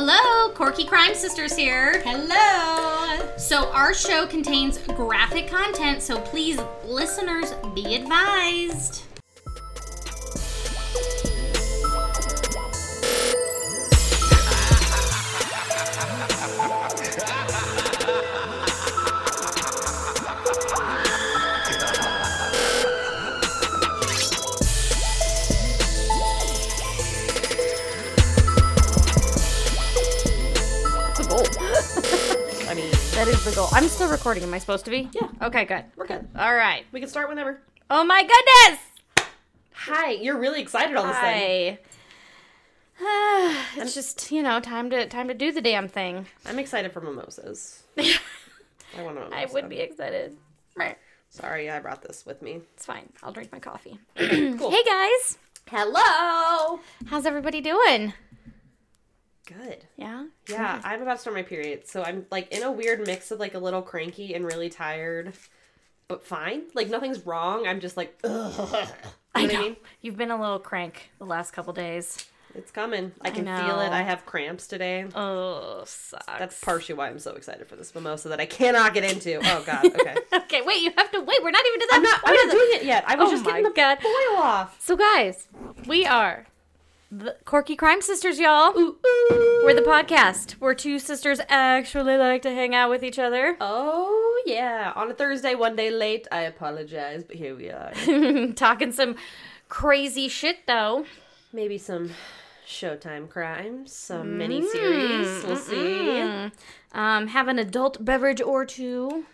Hello, Corky Crime Sisters here. Hello. So, our show contains graphic content, so please, listeners, be advised. That is the goal. I'm still recording. Am I supposed to be? Yeah. Okay, good. we're good. All right. We can start whenever. Oh my goodness! Hi, you're really excited on this thing. Hi. it's just you know time to time to do the damn thing. I'm excited for mimosas. I want a mimosa. I would be excited. Sorry, I brought this with me. It's fine. I'll drink my coffee. Cool. Hey guys, Hello. how's everybody doing? Good. Yeah. Yeah, I'm about to start my period, so I'm like in a weird mix of like a little cranky and really tired, but fine. Like nothing's wrong. I'm just like, ugh. You know I what know. I mean? You've been a little crank the last couple days. It's coming. I can feel it. I have cramps today. Oh, sucks. That's partially why I'm so excited for this mimosa that I cannot get into. Oh God. Okay. okay, wait. You have to wait. We're not even to that. I'm not. I'm not doing it yet. I was Oh just getting the God. foil off. So guys, we are the Corky Crime Sisters, y'all. Ooh, ooh. We're the podcast where two sisters actually like to hang out with each other. Oh yeah. On a Thursday, one day late. I apologize, but here we are. Talking some crazy shit though. Maybe some Showtime crimes, some mini series. We'll see. Mm. Um, have an adult beverage or two.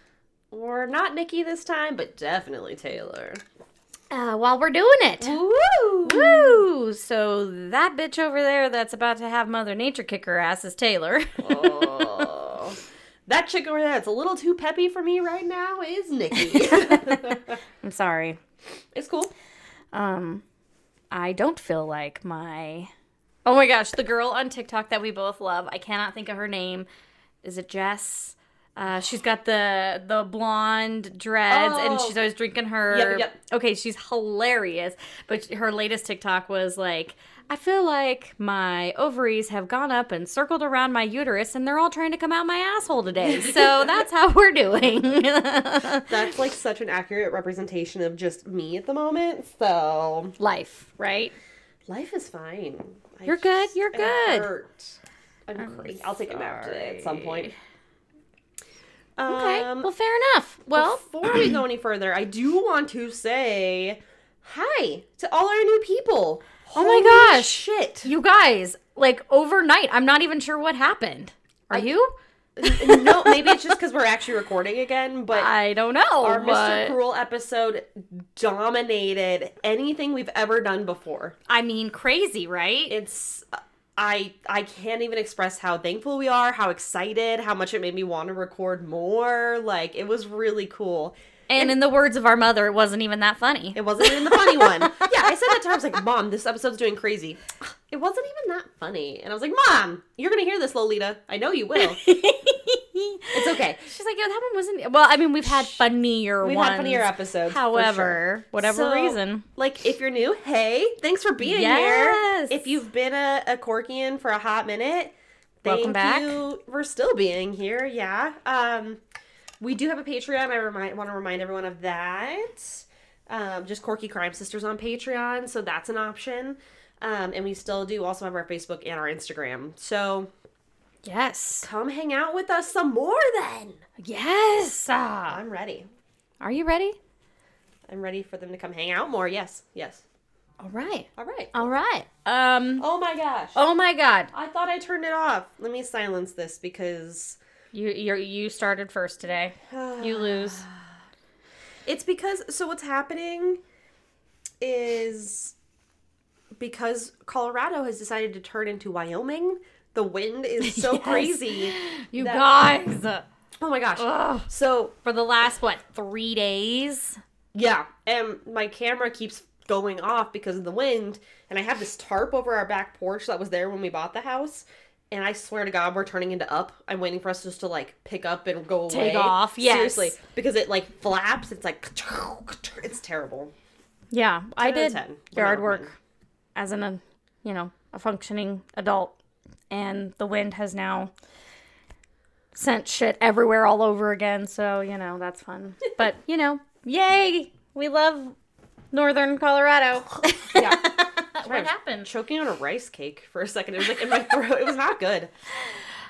Or not Nikki this time, but definitely Taylor. Uh, while we're doing it. Woo! Woo! So that bitch over there that's about to have Mother Nature kick her ass is Taylor. Oh. That chick over there that's a little too peppy for me right now is Nikki. I'm sorry. it's cool. Um, I don't feel like my. Oh my gosh, the girl on TikTok that we both love. I cannot think of her name. Is it Jess? Uh, she's got the the blonde dreads, and Oh. she's always drinking her. Yep, yep. Okay, she's hilarious. But her latest TikTok was like, "I feel like my ovaries have gone up and circled around my uterus, and they're all trying to come out my asshole today." So that's how we're doing. That's like such an accurate representation of just me at the moment. So Life, right? life is fine. I You're good, you're good. hurt. I'm, crazy. I'll take a nap today at some point. Okay. Um, well, fair enough. Well, before we go any further, I do want to say hi to all our new people. Oh my gosh. Shit! you guys, like overnight, I'm not even sure what happened. Are you? no, maybe it's just because we're actually recording again, but I don't know. our Mr. but- Cruel episode dominated anything we've ever done before. I mean, crazy, right? It's I I can't even express how thankful we are, how excited, how much it made me want to record more. Like it was really cool. And in the words of our mother, it wasn't even that funny. It wasn't even the funny one. Yeah, I said that to her. I was like, Mom, this episode's doing crazy. It wasn't even that funny. And I was like, Mom, you're going to hear this, Lolita. I know you will. It's okay. She's like, yo, that one wasn't. Well, I mean, we've had funnier We've ones. had funnier episodes. However, sure. whatever So, reason. Like, if you're new, hey, thanks for being Yes. here. If you've been a, a Corkian for a hot minute, thank Welcome back. you for still being here. Yeah. Um, we do have a Patreon. I remind, want to remind everyone of that. Um, just Corky Crime Sisters on Patreon, so that's an option. Um, and we still do also have our Facebook and our Instagram. So Yes. come hang out with us some more then. Yes. Ah. I'm ready. Are you ready? I'm ready for them to come hang out more. Yes. Yes. All right. All right. All right. Um. Oh my gosh. Oh my God. I thought I turned it off. Let me silence this because You you you started first today. You lose. it's because so what's happening is because Colorado has decided to turn into Wyoming. The wind is so Yes. crazy. You That- guys. Oh my gosh. Ugh. So For the last what three days? yeah, and my camera keeps going off because of the wind, and I have this tarp over our back porch that was there when we bought the house. And I swear to God, we're turning into up. I'm waiting for us just to like pick up and go away. Take off, yes. Seriously, because it like flaps. It's like it's terrible. Yeah, I 10 out of did 10. Yard work as an, uh, you know, a functioning adult. and the wind has now sent shit everywhere all over again. So you know that's fun. But you know, yay! We love northern Colorado. Yeah. What happened? Choking on a rice cake for a second. It was like in my throat. It was not good.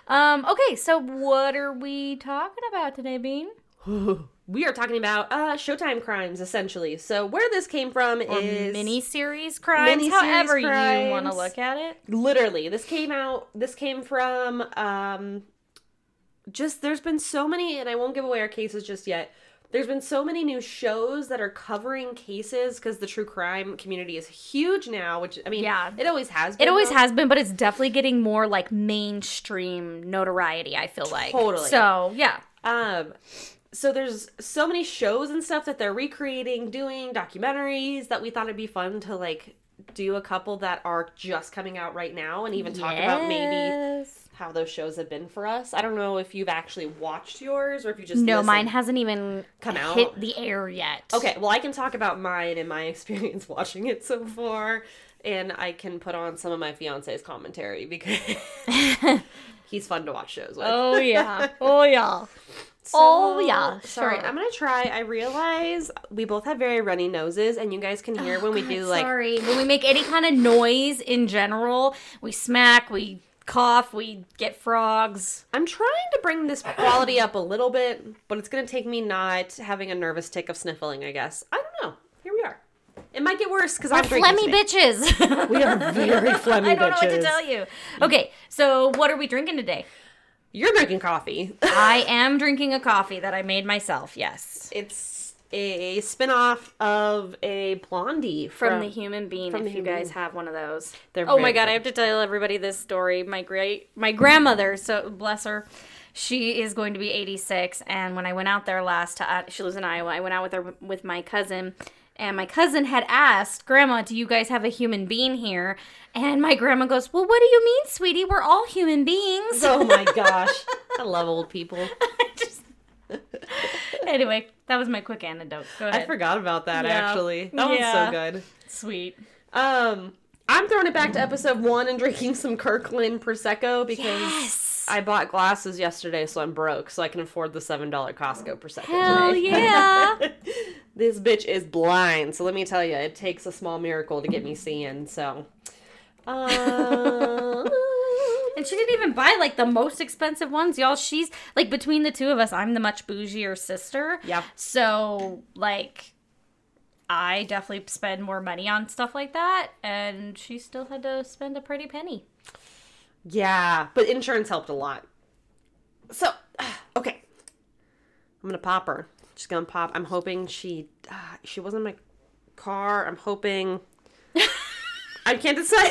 Um. Okay. So what are we talking about today, Bean? We are talking about uh Showtime crimes essentially. So where this came from is Mini series crimes, Miniseries however you want to look at it. literally this came out this came from um just there's been so many and i won't give away our cases just yet there's been so many new shows that are covering cases because the true crime community is huge now which i mean Yeah. it always has been It always though. has been, but it's definitely getting more like mainstream notoriety. I feel like Totally. So yeah, um so there's so many shows and stuff that they're recreating doing documentaries that we thought it'd be fun to like do a couple that are just coming out right now and even talk about maybe how those shows have been for us. I don't know if you've actually watched yours or if you just No, mine hasn't even Come out? hit the air yet. Okay, well I can talk about mine and my experience watching it so far, and I can put on some of my fiance's commentary because he's fun to watch shows with. Oh yeah. Oh yeah. So- oh, yeah, Sorry, sure. I'm gonna try. I realize we both have very runny noses, and you guys can hear oh, when we do like Sorry. When we make any kind of noise in general, we smack, we cough, we get frogs. I'm trying to bring this quality up a little bit, but it's gonna take me not having a nervous tick of sniffling. I guess I don't know. Here we are. It might get worse because I'm drinking. Flemmy bitches. We are very phlegmy bitches. I don't know what to tell you. Okay, so what are we drinking today? You're drinking coffee. I am drinking a coffee that I made myself. Yes. It's a spin-off of a blondie From, the Human Bean, from if the you guys Being. have one of those. They're oh my god, fun. I have to tell everybody this story. My great my grandmother, so bless her, she is going to be 86 and when I went out there last uh, she lives in Iowa. I went out with her with my cousin and my cousin had asked, "Grandma, do you guys have a Human Bean here?" And my grandma goes, "Well, what do you mean, sweetie? We're all human beings." Oh my gosh. I love old people. Just- anyway, that was my quick anecdote. Go ahead. I forgot about that Yeah. actually. That Yeah. one's so good. Sweet. Um, I'm throwing it back to episode one and drinking some Kirkland Prosecco because Yes. I bought glasses yesterday, so I'm broke, so I can afford the seven dollar Costco Prosecco. Hell today. yeah. this bitch is blind, so let me tell you, it takes a small miracle to get me seeing. So, uh, And she didn't even buy like the most expensive ones, y'all. She's like between the two of us, I'm the much bougier sister. Yep. So like I definitely spend more money on stuff like that, and she still had to spend a pretty penny. Yeah, but insurance helped a lot. So, okay, I'm gonna pop her. She's gonna pop. I'm hoping she uh, she wasn't in my car. I'm hoping. I can't decide.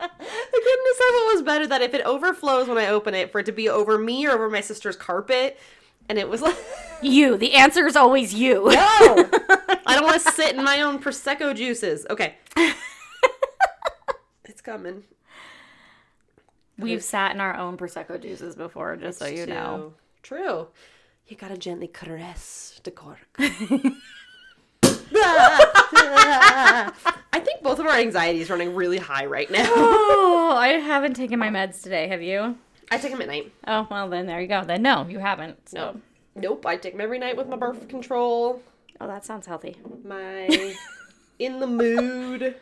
I couldn't decide what was better. That if it overflows when I open it, for it to be over me or over my sister's carpet, and it was like. You. The answer is always you. No, I don't want to sit in my own prosecco juices. Okay, it's coming. We've sat in our own prosecco juices before, just so you know. True. True. You gotta gently caress the cork. I think both of our anxiety is running really high right now. Oh, I haven't taken my meds today. Have you? I take them at night. Oh well, then there you go. Then no, you haven't. So. No. Nope, I take them every night with my birth control, Oh, that sounds healthy. my in the mood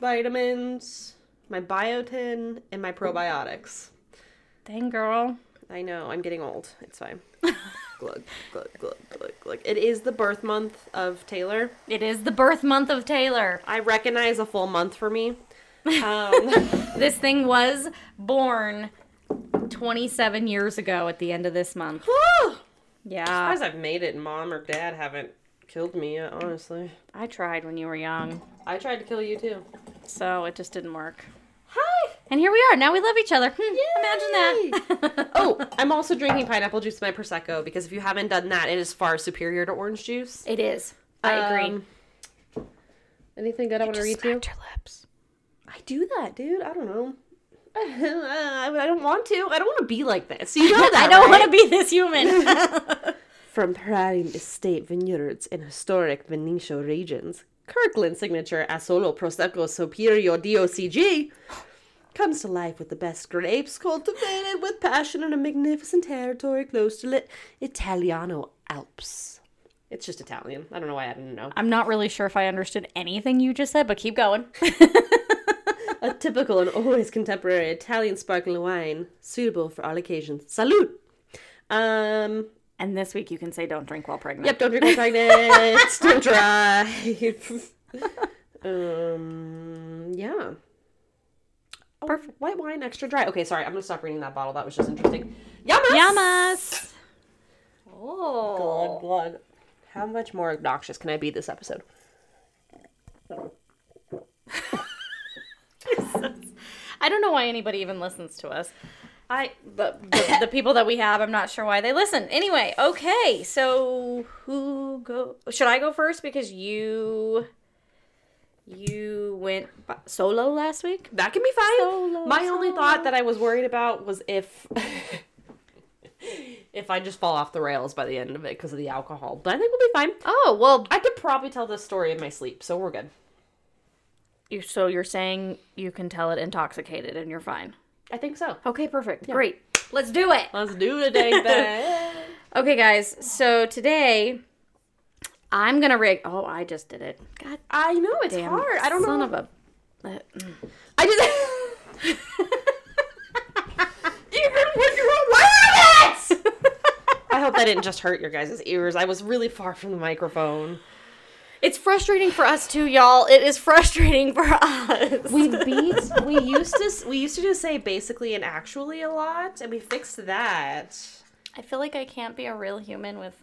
vitamins, my biotin, and my probiotics. Dang girl. I know, I'm getting old. It's fine. glug, glug, glug, glug, glug. It is the birth month of Taylor. It is the birth month of Taylor. I recognize a full month for me. Um, This thing was born 27 years ago at the end of this month. Yeah. Surprised I've made it mom or dad haven't killed me yet, honestly. I tried when you were young, I tried to kill you too. so it just didn't work. And here we are. Now we love each other. Hmm, imagine that. Oh, I'm also drinking pineapple juice in my Prosecco because if you haven't done that, it is far superior to orange juice. it is. I agree. Um, anything good I want to read to you? Your lips. I do that, dude. I don't know. I I don't want to. I don't want to be like this. You know that, I don't right? want to be this human. From Prime Estate Vineyards in historic Venetia regions, Kirkland signature Asolo Prosecco Superior DOCG comes to life with the best grapes cultivated with passion in a magnificent territory close to the Italiano Alps. It's just Italian. I don't know why I didn't know. I'm not really sure if I understood anything you just said, but keep going. A typical and always contemporary Italian sparkling wine, suitable for all occasions. Salute! Um, and this week you can say don't drink while pregnant. Yep, don't drink while pregnant. don't drive. um, yeah. Oh, Perfect. White wine, extra dry. Okay, sorry. I'm gonna stop reading that bottle. That was just interesting. Yamas. Yamas. Oh. Glug, glug. How much more obnoxious can I be this episode? I don't know why anybody even listens to us. I the, the the people that we have, I'm not sure why they listen. Anyway, okay. So who go? Should I go first because you you went solo last week? That can be fine. Solo, My only thought that I was worried about was if if I just fall off the rails by the end of it because of the alcohol. But I think we'll be fine. Oh well, I could probably tell this story in my sleep, so we're good. you so you're saying you can tell it intoxicated and you're fine. I think so. Okay, perfect. Great. Let's do it. Let's do it, Dave. Okay, guys. So today I'm gonna rig. Oh, I just did it. God I know it's damn. hard. I don't son know. of a. uh, mm. I just. Even when you're aware of it. I hope that didn't just hurt your guys' ears. I was really far from the microphone. It's frustrating for us too, y'all. It is frustrating for us. We beat. we used to. We used to just say basically and actually a lot, and we fixed that. I feel like I can't be a real human with.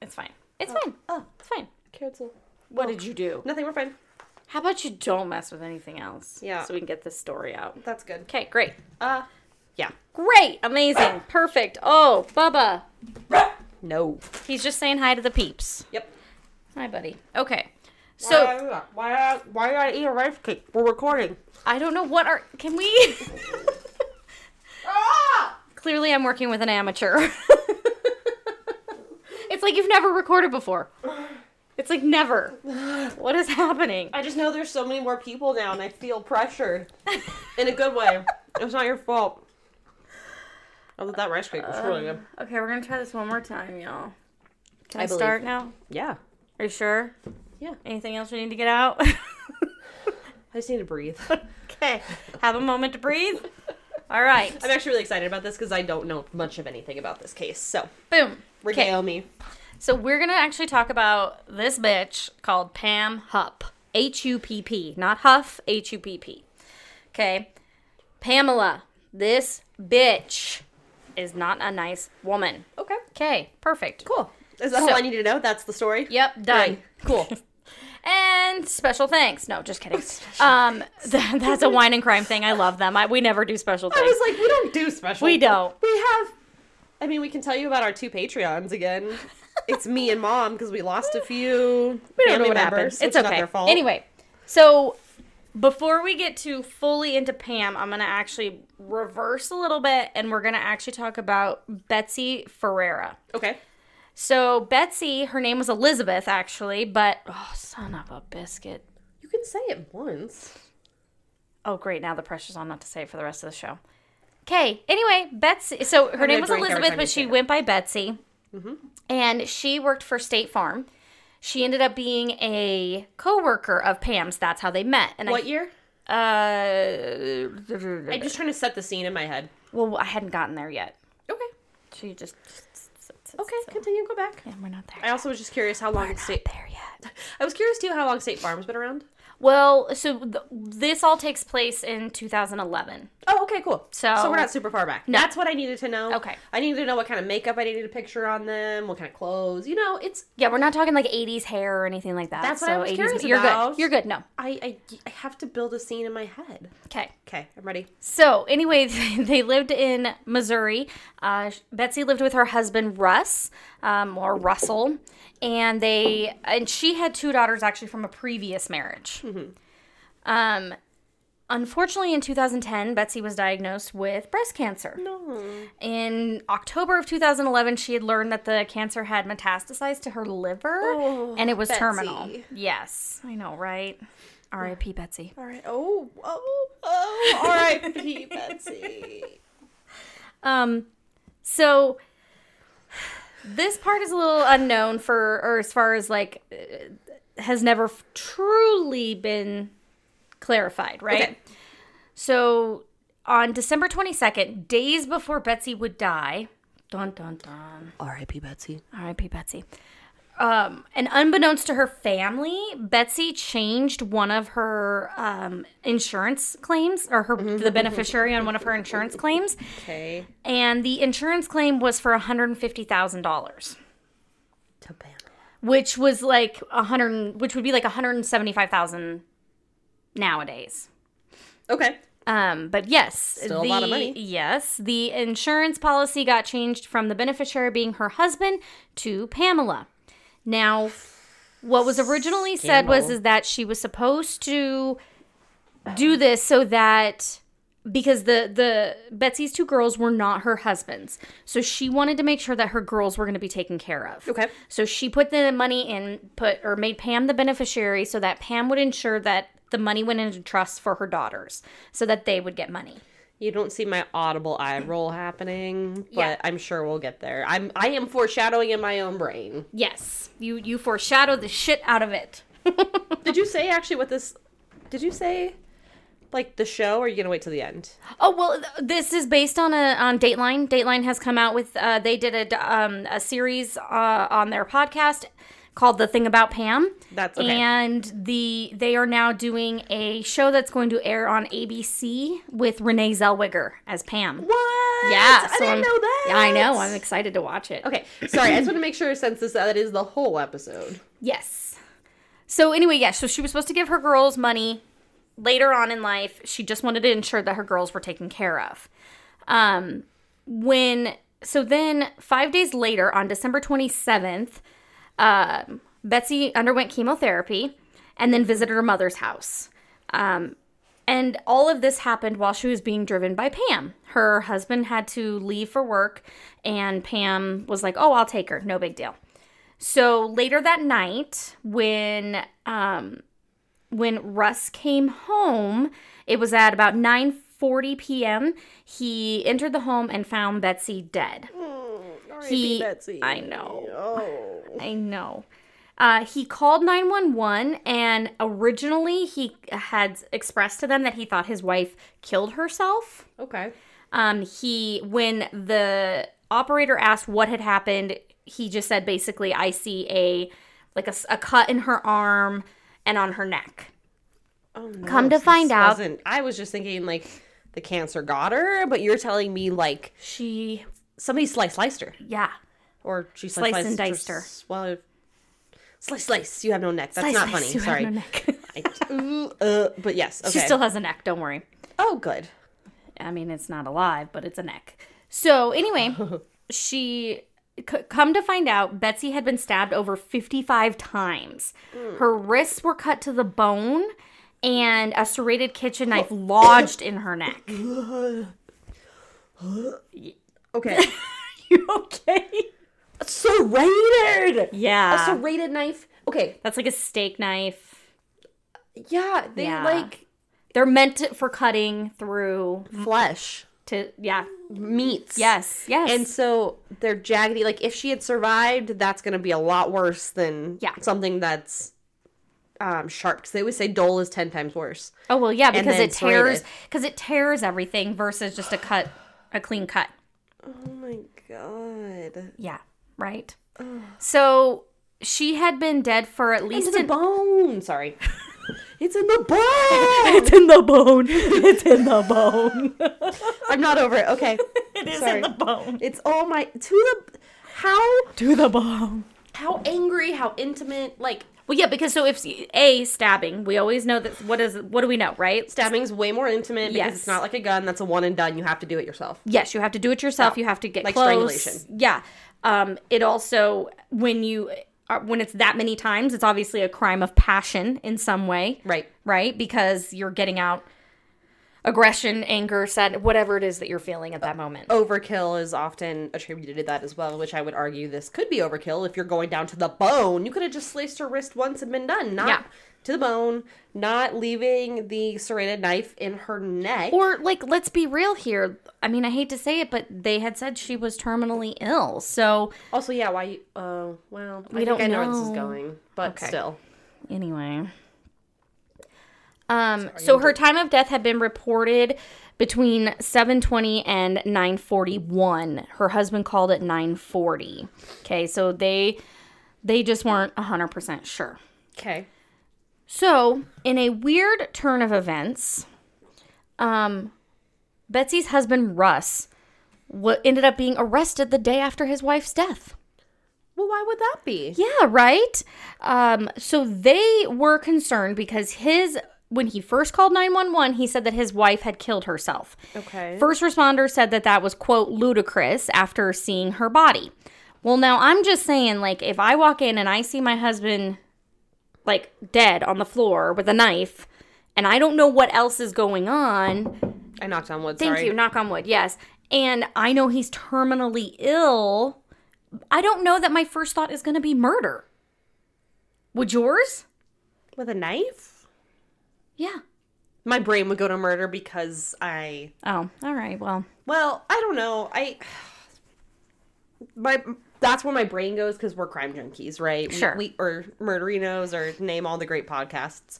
It's fine. It's fine. Oh, It's fine. cancel. What did you do? Nothing. We're fine. How about you don't mess with anything else? Yeah. So we can get this story out. That's good. Okay, great. Uh, yeah. Great. Amazing. Perfect. Oh, Bubba. No. He's just saying hi to the peeps. Yep. Hi, buddy. Okay. So why? do Why? Why did I eat a rice cake? We're recording. I don't know what are. Can we? Ah! Clearly, I'm working with an amateur. it's like you've never recorded before. It's like never. What is happening? I just know there's so many more people now, and I feel pressured in a good way. It's not your fault. Oh, that rice cake was really good. Okay, we're gonna try this one more time, y'all. Can I, I believe. start now? Yeah. Are you sure? Yeah. Anything else we need to get out? I just need to breathe. okay. Have a moment to breathe. All right. I'm actually really excited about this because I don't know much of anything about this case. So Boom. Regale me. So we're gonna actually talk about this bitch called Pam Hupp. H U P P, not Huff. H U P P. Okay. Pamela, this bitch is not a nice woman. Okay. Okay. Perfect. Cool. Is that So- all I need to know? That's the story. Yep. Done. Cool. And special thanks. No, just kidding. Um, th- that's a wine and crime thing. I love them. I, we never do special I things. was like, we don't do special. We don't. We have. I mean, we can tell you about our two Patreons again. it's me and mom because we lost a few. we don't know what members, happened. It's is not okay. their fault. Anyway, so before we get too fully into Pam, I'm gonna actually reverse a little bit, and we're gonna actually talk about Betsy Faria. Okay. So Betsy, her name was Elizabeth actually, but oh, son of a biscuit. You can say it once. Oh, great! Now the pressure's on not to say it for the rest of the show. Okay. Anyway, Betsy. So her gonna name was Elizabeth, but she went by Betsy, and she worked for State Farm. She ended up being a coworker of Pam's. That's how they met. And What year? I, uh, I'm just trying to set the scene in my head. well, I hadn't gotten there yet. Okay. She just Okay. Continue. Go back. Yeah, we're not there. I also was just curious how long State. there yet. I was curious too how long State Farm's been around. Well, so th- this all takes place in 2011. Oh, okay, cool. So- so we're not super far back. No. That's what I needed to know. Okay. I needed to know what kind of makeup I needed to picture on them, what kind of clothes. You know, it's Yeah, we're not talking like 80s hair or anything like that. That's what I was 80s curious You're about. good. You're good. No. I, I I have to build a scene in my head. Okay. Okay, I'm ready. So anyway, they lived in Missouri. Uh, Betsy lived with her husband Russ, um, or Russell, and they and she had two daughters actually from a previous marriage. Um, unfortunately, in 2010, Betsy was diagnosed with breast cancer. No. In October of 2011, she had learned that the cancer had metastasized to her liver, Oh, and it was Betsy. terminal. Yes, I know, right? R.I.P. Betsy. All right. Oh, oh, oh. R.I.P. Betsy. Um, so this part is a little unknown for, or as far as like, uh, has never f- truly been clarified, right? Okay. So on December 22nd, days before Betsy would die, dun dun dun, R.I.P. Betsy. R.I.P. Betsy. Um, and unbeknownst to her family, Betsy changed one of her um, insurance claims, or her the beneficiary on one of her insurance claims, Okay. and the insurance claim was for one hundred fifty thousand dollars, which was like a hundred, which would be like one hundred seventy five thousand nowadays. Okay. Um, but yes, Still a lot of money. Yes, the insurance policy got changed from the beneficiary being her husband to Pamela. Now, what was originally said was is that she was supposed to do this so that because the the Betsy's two girls were not her husbands. So she wanted to make sure that her girls were going to be taken care of. Okay. So she put the money in, put or made Pam the beneficiary so that Pam would ensure that the money went into trust for her daughters so that they would get money. You don't see my audible eye roll happening, but Yeah. I'm sure we'll get there. I'm I am foreshadowing in my own brain. Yes. You you foreshadow the shit out of it. Did you say actually what this? Did you say like the show, or are you gonna wait till the end? Oh well, th- this is based on a on Dateline. Dateline has come out with uh, they did a um, a series uh, on their podcast called "The Thing About Pam." That's okay. And the they are now doing a show that's going to air on ABC with Renee Zellweger as Pam. What? Yeah, I didn't I'm- know that. Yeah, I know. I'm excited to watch it. Okay, sorry. I just want to make sure since this that is the whole episode. Yes. So anyway, yes. So she was supposed to give her girls money later on in life. She just wanted to ensure that her girls were taken care of. Um, when so then five days later, on December twenty seventh, um, Betsy underwent chemotherapy and then visited her mother's house. Um, and all of this happened while she was being driven by Pam. Her husband had to leave for work, and Pam was like, "Oh, I'll take her. No big deal." So later that night, when um, when Russ came home, it was at about 9:40 p.m. He entered the home and found Betsy dead. He- Betsy. I know. Oh. I know. Uh, he called 911 and originally he had expressed to them that he thought his wife killed herself. Okay. Um, he when the operator asked what had happened, he just said basically, "I see a like a cut in her arm and on her neck." Oh, no, Come to find out- I was just thinking like the cancer got her, but you're telling me like She, somebody slice sliced her, yeah, or she Slice slice and diced her. Well, slice slice. You have no neck. That's Slice, not slice, funny. Sorry. no neck. I, uh, but yes. Okay. She still has a neck. Don't worry. oh, good. I mean, it's not alive, but it's a neck. So anyway, she c- come to find out Betsy had been stabbed over 55 times. Her wrists were cut to the bone and a serrated kitchen knife lodged in her neck. Okay. You okay? serrated. Yeah. A serrated knife. Okay. That's like a steak knife. Yeah, they Yeah. like They're meant to, for cutting through flesh to yeah. meats. Yes. Yes. And so they're jaggedy. Like if she had survived, that's going to be a lot worse than Yeah. something that's um, sharp. Because they always say dull is ten times worse. oh well, yeah, because it tears because it tears everything versus just a cut, a clean cut. Oh my god! Yeah, right. So she had been dead for at It's least in the bone. Sorry, it's in the bone. It's in the bone. It's in the bone. I'm not over it. Okay, it is Sorry. in the bone. it's all my to the how To the bone. how angry, how intimate. Like Well, yeah, because so if a stabbing, we always know that. What is? What do we know, right? stabbing's way more intimate because Yes. it's not like a gun. That's a one and done. You have to do it yourself. Yes, you have to do it yourself. You have to get like close. strangulation. Yeah. Um. It also when you uh, when it's that many times, it's obviously a crime of passion in some way. Right. Right, because you're getting out aggression, anger, sad, whatever it is that you're feeling at that moment. overkill is often attributed to that as well, which I would argue this could be overkill if you're going down to the bone. You could have just sliced her wrist once and been done. Not Yeah. to the bone, not leaving the serrated knife in her neck. Or like, let's be real here. I mean, I hate to say it, but they had said she was terminally ill. So also, yeah, why? Oh, well, I We think don't I know, where this is going, but Okay. still, anyway. Um, so her time of death had been reported between 7:20 and 9:41. Her husband called at 9:40. Okay, so they they just weren't 100% sure. okay. So, in a weird turn of events, um, Betsy's husband Russ wa ended up being arrested the day after his wife's death. Well, why would that be? Yeah, right. Um, so they were concerned because his when he first called 911, he said that his wife had killed herself. Okay. First responders said that that was quote ludicrous after seeing her body. Well, now I'm just saying like if I walk in and I see my husband like dead on the floor with a knife and I don't know what else is going on, I knocked on wood. Thank sorry. you. Knock on wood. Yes. And I know he's terminally ill. I don't know that my first thought is going to be murder. Would yours? With a knife? Yeah. My brain would go to murder because I. Oh, all right. Well, Well, I don't know. I. My that's where my brain goes because we're crime junkies, right? We- Sure. We, or murderinos or name all the great podcasts.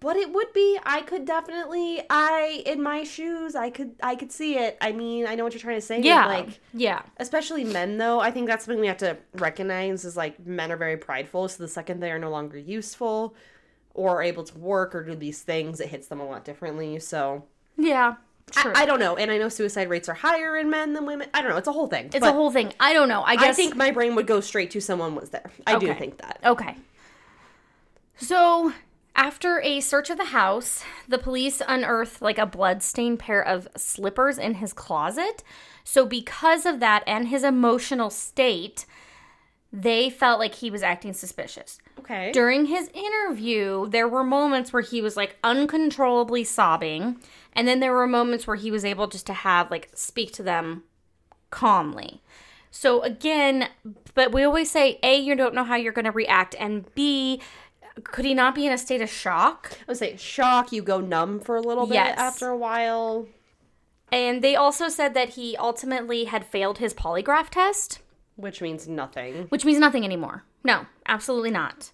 But it would be. I could definitely. I in my shoes. I could. I could see it. I mean, I know what you're trying to say. yeah. Like yeah. especially men though i think that's something we have to recognize is like men are very prideful so the second they are no longer useful or able to work or do these things it hits them a lot differently so Yeah. I, I don't know and i know suicide rates are higher in men than women i don't know it's a whole thing it's a whole thing. I don't know. I guess i think my brain would go straight to someone was there i do Okay. think that Okay. So, after a search of the house, the police unearthed like a bloodstained pair of slippers in his closet. So, because of that and his emotional state, they felt like he was acting suspicious. Okay During his interview, there were moments where he was like uncontrollably sobbing, and then there were moments where he was able just to have like speak to them calmly. So again, but we always say A, you don't know how you're going to react, and B, could he not be in a state of shock? i would say shock you go numb for a little bit Yes. after a while And they also said that he ultimately had failed his polygraph test. which means nothing which means nothing anymore. No, absolutely not.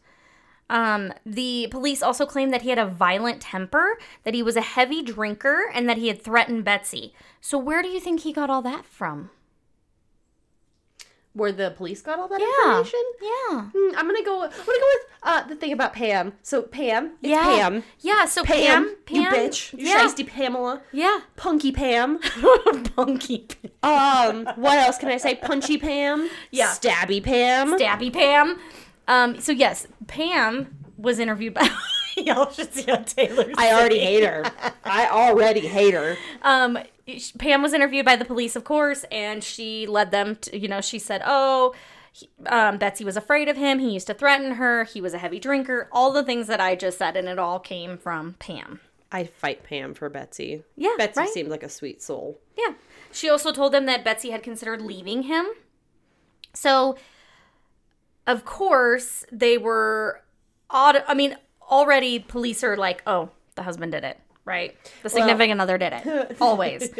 Um, the police also claimed that he had a violent temper, that he was a heavy drinker, and that he had threatened Betsy. So where do you think he got all that from? Where the police got all that Yeah. information Yeah. Hmm, I'm gonna go. I'm gonna go with uh, the thing about Pam. So Pam, it's yeah. Pam. Yeah. So Pam, Pam, you Pam, bitch, you yeah, shiesty Pamela, yeah. punky Pam. Punky, Um, what else can I say? Punchy Pam, Yeah. stabby Pam. stabby Pam. Um. So yes, Pam was interviewed by. Y'all should see how Taylor's. I already hate her. I already hate her. Um, Pam was interviewed by the police, of course, and she led them to, you know, she said, oh, he- um, Betsy was afraid of him. He used to threaten her. He was a heavy drinker. All the things that I just said, and it all came from Pam. I'd fight Pam for Betsy. Yeah, Betsy right? seemed like a sweet soul. Yeah. She also told them that Betsy had considered leaving him. So, of course, they were odd. I mean, already police are like, oh, the husband did it, right? The significant other did it. Always.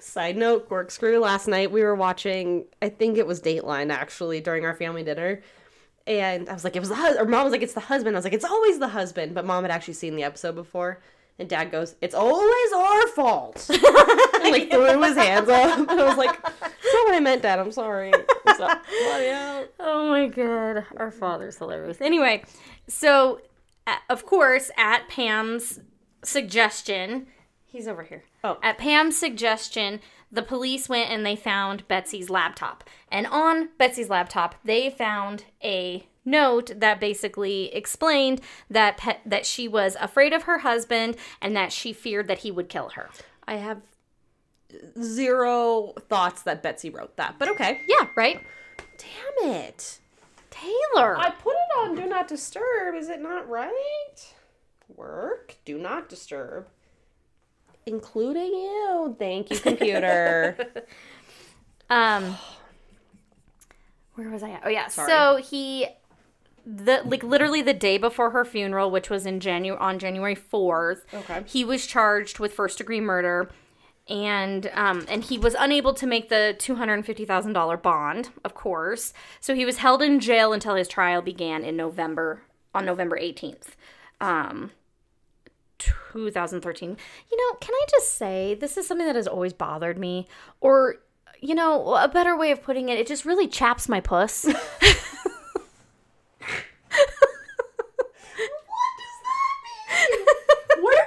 Side note, corkscrew. Last night we were watching. I think it was Dateline actually during our family dinner, and I was like, it was the husband. Or mom was like, it's the husband. I was like, it's always the husband. But mom had actually seen the episode before, and dad goes, it's always our fault. and like threw his hands up, and I was like, that's not what I meant, dad. I'm sorry. So. Oh my god, our father's hilarious. Anyway, so of course, at Pam's suggestion, he's over here. Oh. At Pam's suggestion, the police went and they found Betsy's laptop. And on Betsy's laptop, they found a note that basically explained that pe- that she was afraid of her husband and that she feared that he would kill her. I have zero thoughts that Betsy wrote that, but okay. Yeah, right? Damn it. Taylor. I put it on Do Not Disturb. Is it not right? Work. Do not disturb. Including you. Thank you, computer. Um, where was I at? Oh yeah. Sorry. So he, the like literally the day before her funeral, which was in January on January fourth. Okay. He was charged with first degree murder, and um, and he was unable to make the two hundred and fifty thousand dollar bond, of course. So he was held in jail until his trial began in November on November eighteenth. Um, 2013. You know, can I just say this is something that has always bothered me or you know, a better way of putting it, it just really chaps my puss. What does that mean? Where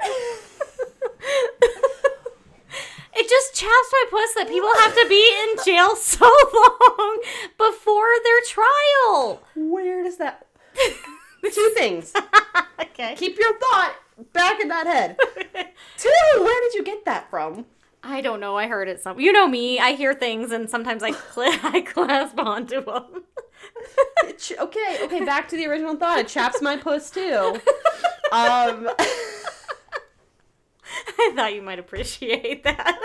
It just chaps my puss that people have to be in jail so long before their trial. Where does that? Two things. Okay. Keep your thought back in that head. Two. Where did you get that from? I don't know. I heard it some. You know me. I hear things and sometimes I cl- I clasp onto them. Okay. Okay. Back to the original thought. It chaps my puss too. Um. I thought you might appreciate that.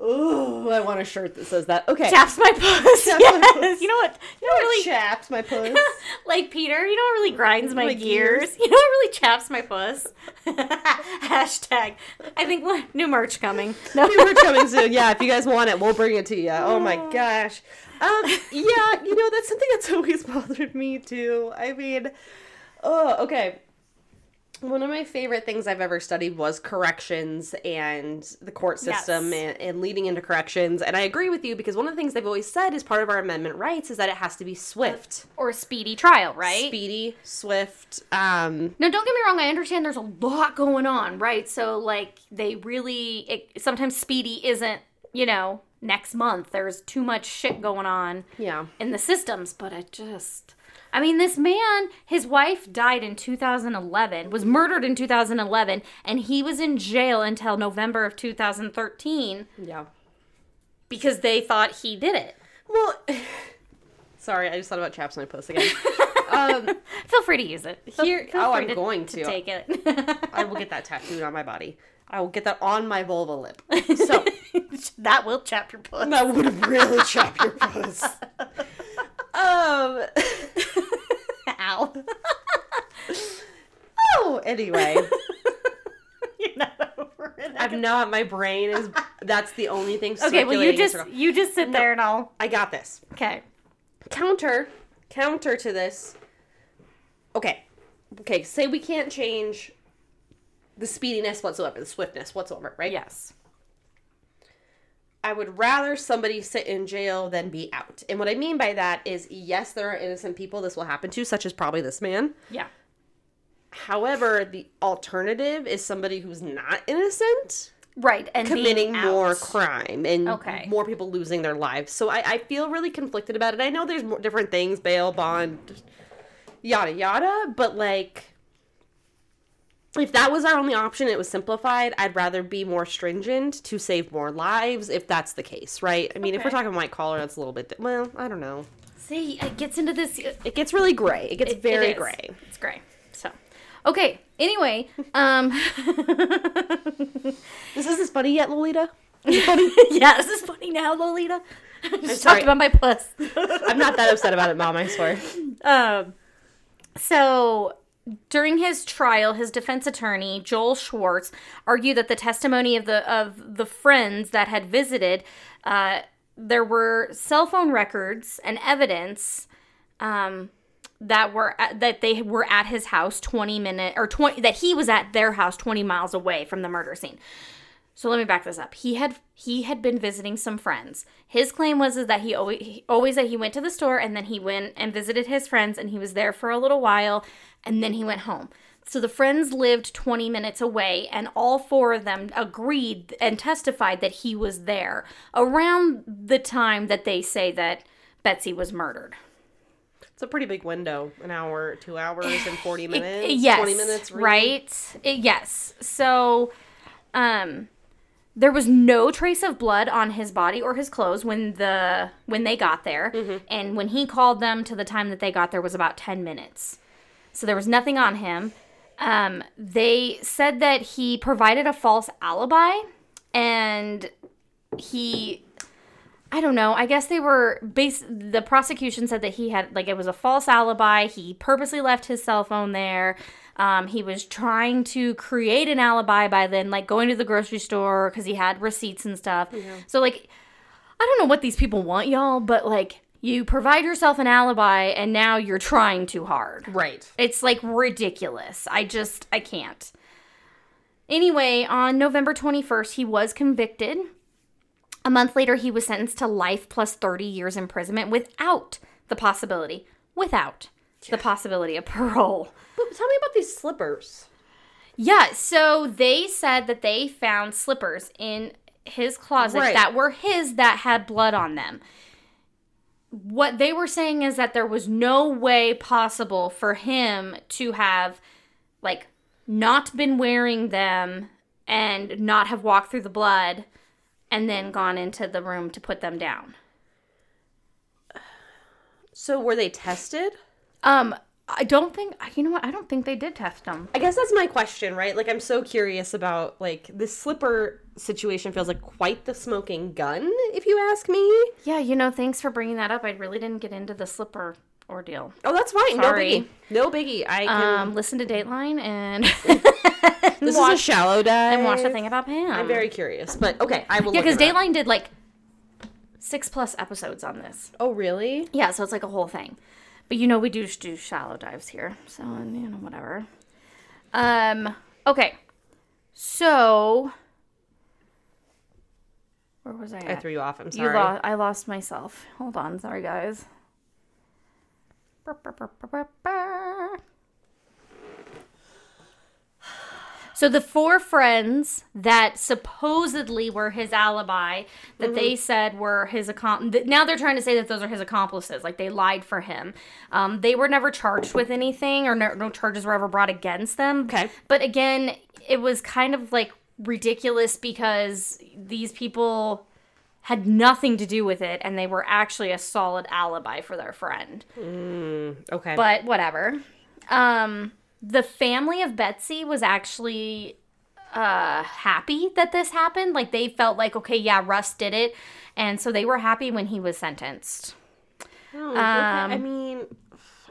Ooh, I want a shirt that says that. Okay. Chaps my puss. Chaps my yes. puss. You know what? You know what really chaps my puss. like Peter. You know what really grinds my, My gears? gears. You know what really chaps my puss? Hashtag. I think new merch coming. No. We're coming soon. Yeah, if you guys want it, we'll bring it to you. Oh my gosh. Um, yeah, you know that's something that's always bothered me too. I mean, oh, okay. One of my favorite things I've ever studied was corrections and the court system Yes. and, and leading into corrections. And I agree with you because one of the things they've always said is part of our amendment rights is that it has to be swift, or a speedy trial, right? speedy, swift. Um, No, don't get me wrong. I understand there's a lot going on, right? So, like, they really it, sometimes speedy isn't, you know, next month. There's too much shit going on yeah. in the systems, but I just. I mean, this man, his wife died in 2011, was murdered in 2011, and he was in jail until November of 2013 Yeah. because they thought he did it. Well, sorry, I just thought about chaps my puss again. um, Feel free to use it. Feel- Here- feel oh, I'm going to. take it. I will get that tattooed on my body. I will get that on my vulva lip. So that will chap your puss. that would really chop your puss. Um. Ow. Oh, anyway, You're not over it. I'm not. My brain is. That's the only thing. Okay, well you just you just sit there and I'll I got this. Okay. Counter. Counter to this. Okay. Okay. Say we can't change the speediness whatsoever, the swiftness whatsoever, right? Yes. I would rather somebody sit in jail than be out. And what I mean by that is, yes, there are innocent people this will happen to, such as probably this man. Yeah. However, the alternative is somebody who's not innocent Right. And committing more crime and Okay. more people losing their lives. So I, I feel really conflicted about it. I know there's more different things, bail, bond, yada yada, but like if that was our only option, it was simplified. I'd rather be more stringent to save more lives, if that's the case, right? I mean, if we're talking white collar, that's a little bit. Well, I don't know. See, it gets into this It gets really gray. It gets It- very it gray. It's gray. So, okay. Anyway, um, This is this funny yet, Lolita? yeah, this is funny now, Lolita. I just sorry. talked about my puss. I'm not that upset about it, Mom. I swear. Um, so during his trial, his defense attorney Joel Schwartz argued that the testimony of the of the friends that had visited, uh, there were cell phone records and evidence. Um, that were at, that they were at his house 20 minute or 20 that he was at their house 20 miles away from the murder scene. So let me back this up. He had he had been visiting some friends. His claim was is that he always he, always that he went to the store and then he went and visited his friends and he was there for a little while and then he went home. So the friends lived 20 minutes away and all four of them agreed and testified that he was there around the time that they say that Betsy was murdered. It's a pretty big window an hour, two hours, and 40 minutes. It- yes, 20 minutes, really. right? It- yes. So, um, there was no trace of blood on his body or his clothes when the when they got there, Mm-hmm. and when he called them to the time that they got there was about ten minutes. So there was nothing on him. Um, they said that he provided a false alibi, and he I don't know. I guess they were base. The prosecution said that he had like it was a false alibi. He purposely left his cell phone there. Um, he was trying to create an alibi by then, like going to the grocery store because he had receipts and stuff. So like, I don't know what these people want, y'all, but like you provide yourself an alibi and now you're trying too hard. Right. It's like ridiculous. I just I can't. Anyway, on November 21st, he was convicted. A month later, he was sentenced to life plus 30 years imprisonment without the possibility, without the possibility of parole. But tell me about these slippers. Yeah, so they said that they found slippers in his closet Right. that were his that had blood on them. What they were saying is that there was no way possible for him to have like not been wearing them and not have walked through the blood and then gone into the room to put them down. So were they tested? Um I don't think you know what? I don't think they did test them. I guess that's my question, right? Like I'm so curious about like this slipper situation feels like quite the smoking gun, if you ask me. Yeah, you know, thanks for bringing that up. I really didn't get into the slipper ordeal. Oh, that's fine. Sorry. No biggie. No biggie. I can. um, listen to Dateline and this is a shallow dive. and watch the thing about Pam. I'm very curious, but okay, I will. yeah, because it up. Dateline did like six plus episodes on this. Oh, really? Yeah, so it's like a whole thing. But you know, we do just do shallow dives here, so and, you know whatever. Um. Okay. So. Where was I? I threw you off. I'm You sorry. lost. I lost myself. Hold on. Sorry, guys. So the four friends that supposedly were his alibi, that they said were his accom- now they're trying to say that those are his accomplices, like they lied for him. Um, they were never charged with anything, or no, no charges were ever brought against them. Okay. But again, it was kind of like ridiculous because these people had nothing to do with it, and they were actually a solid alibi for their friend Okay. but whatever. Um, the family of Betsy was actually uh happy that this happened. Like they felt like, okay, yeah, Russ did it, and so they were happy when he was sentenced. Oh, okay. I um, mean,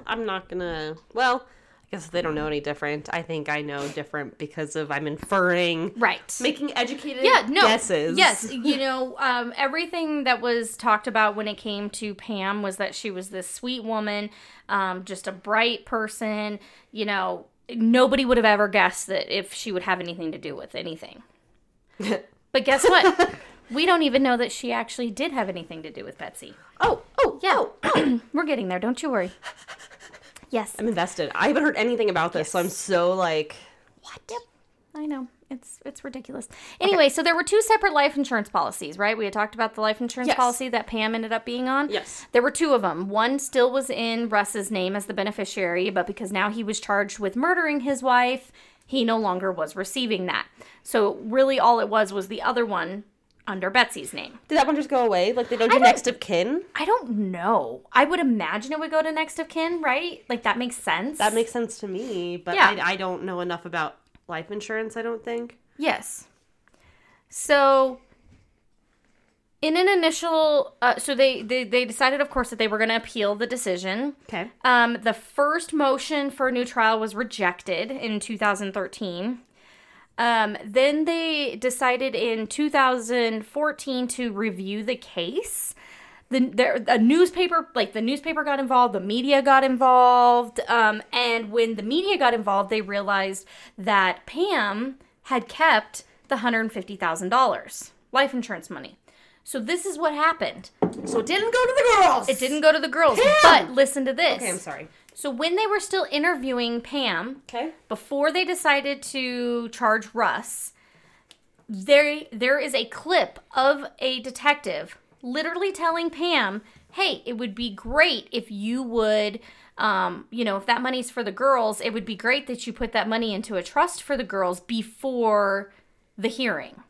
I'm not gonna. Well, I guess they don't know any different. I think I know different because of I'm inferring, Right. making educated yeah, no. guesses. Yes, you know, um, everything that was talked about when it came to Pam was that she was this sweet woman, um, just a bright person. You know, nobody would have ever guessed that if she would have anything to do with anything. But guess what? we don't even know that she actually did have anything to do with Betsy. Oh, oh, Yeah. oh, oh. We're getting there. Don't you worry. Yes. I'm invested. I haven't heard anything about this, so I'm so like, what? Yep. I know. It's it's ridiculous. Anyway, so there were two separate life insurance policies, right? We had talked about the life insurance Yes. policy that Pam ended up being on. Yes. There were two of them. One still was in Russ's name as the beneficiary, but because now he was charged with murdering his wife, he no longer was receiving that. So really all it was was the other one under Betsy's name. Did that one just go away? Like they don't do next of kin? I don't know. I would imagine it would go to next of kin, right? Like that makes sense. That makes sense to me, but Yeah. I, I don't know enough about life insurance. I don't think. Yes. So, in an initial, uh, so they, they they decided, of course, that they were going to appeal the decision. Okay. Um, the first motion for a new trial was rejected in 2013. Um, then they decided in 2014 to review the case. The, there, a newspaper, like the newspaper got involved, the media got involved. Um, and when the media got involved, they realized that Pam had kept the $150,000 life insurance money. So this is what happened. So it didn't go to the girls. It didn't go to the girls, Pam! but listen to this. Okay, I'm sorry. So when they were still interviewing Pam, Okay. before they decided to charge Russ, there there is a clip of a detective literally telling Pam, "Hey, it would be great if you would um, you know, if that money's for the girls, it would be great that you put that money into a trust for the girls before the hearing."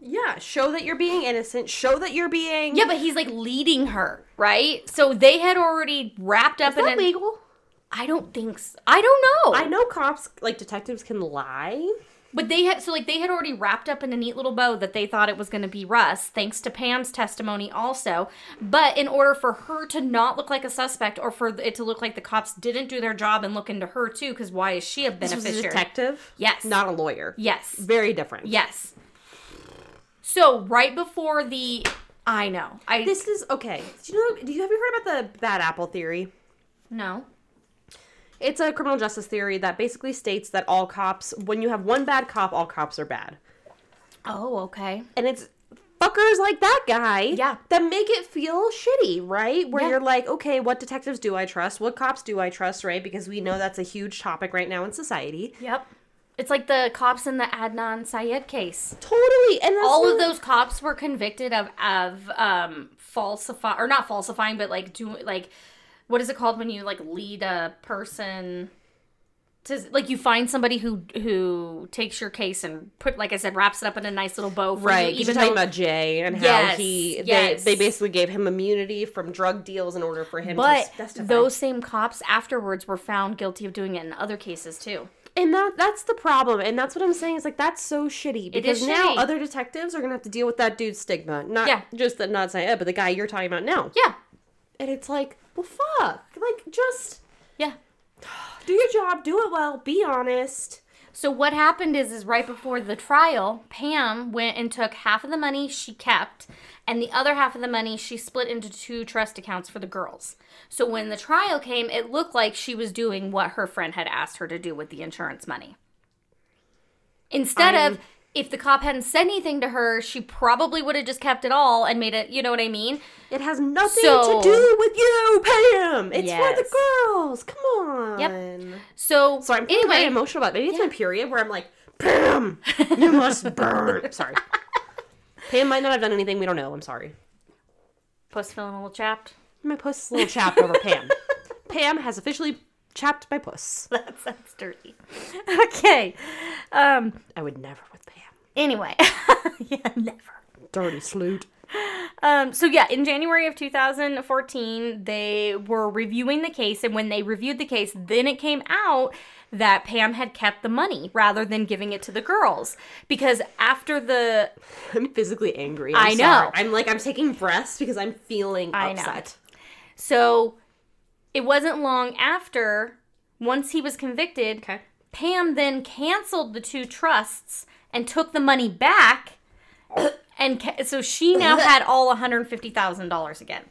Yeah, show that you're being innocent. Show that you're being. Yeah, but he's like leading her, right? So they had already wrapped up Is in that a- legal? I don't think so. I don't know. I know cops, like detectives, can lie. But they had so like they had already wrapped up in a neat little bow that they thought it was going to be Russ, thanks to Pam's testimony also. But in order for her to not look like a suspect, or for it to look like the cops didn't do their job and look into her too, because why is she a This was a beneficiary? detective. Yes. Not a lawyer. Yes. Very different. Yes. So right before the, I know. I This is okay. Do you know? Do you have you heard about the bad apple theory? no. It's a criminal justice theory that basically states that all cops, when you have one bad cop, all cops are bad. Oh, okay. And it's fuckers like that guy Yeah. that make it feel shitty, right? Where Yeah. you're like, okay, what detectives do I trust? What cops do I trust, right? Because we know that's a huge topic right now in society. Yep. It's like the cops in the Adnan Syed case. Totally. And All of those cops were convicted of of um falsify or not falsifying, but like doing like what is it called when you like lead a person to like you find somebody who who takes your case and put like I said wraps it up in a nice little bow for Right, you, even talking about Jay and how Yes, he yes. they, they basically gave him immunity from drug deals in order for him but to testify. those same cops afterwards were found guilty of doing it in other cases too. and that that's the problem, and that's what I'm saying is like that's so shitty because now shitty. other detectives are gonna have to deal with that dude's stigma, not Yeah. just that not saying Oh, but the guy you're talking about now. Yeah. And it's like, well, fuck, like just Yeah. do your job, do it well, be honest. So what happened is is right before the trial, Pam went and took half of the money she kept and the other half of the money she split into two trust accounts for the girls. So when the trial came, it looked like she was doing what her friend had asked her to do with the insurance money. Instead of if the cop hadn't said anything to her, she probably would have just kept it all and made it, you know what I mean? It has nothing So- to do with you, Pam. It's for the girls. Come on. Yep. So, So I'm feeling very anyway, emotional about it. Maybe it's my period where I'm like, Pam, you must burn. Sorry. Pam might not have done anything. We don't know. I'm sorry. puss feeling a little chapped. My puss is a little chapped over Pam. Pam has officially chapped my puss. That sounds dirty. Okay. Um I would never. Anyway. yeah, never. Dirty sloot. Um, so yeah, in January of 2014, they were reviewing the case, and when they reviewed the case, then it came out that Pam had kept the money rather than giving it to the girls because after the I'm physically angry. I'm I know. sorry. I'm like, I'm taking breaths because I'm feeling I know. upset. so it wasn't long after once he was convicted, Okay. Pam then canceled the two trusts and took the money back. And ca- so she now had all $150,000 again.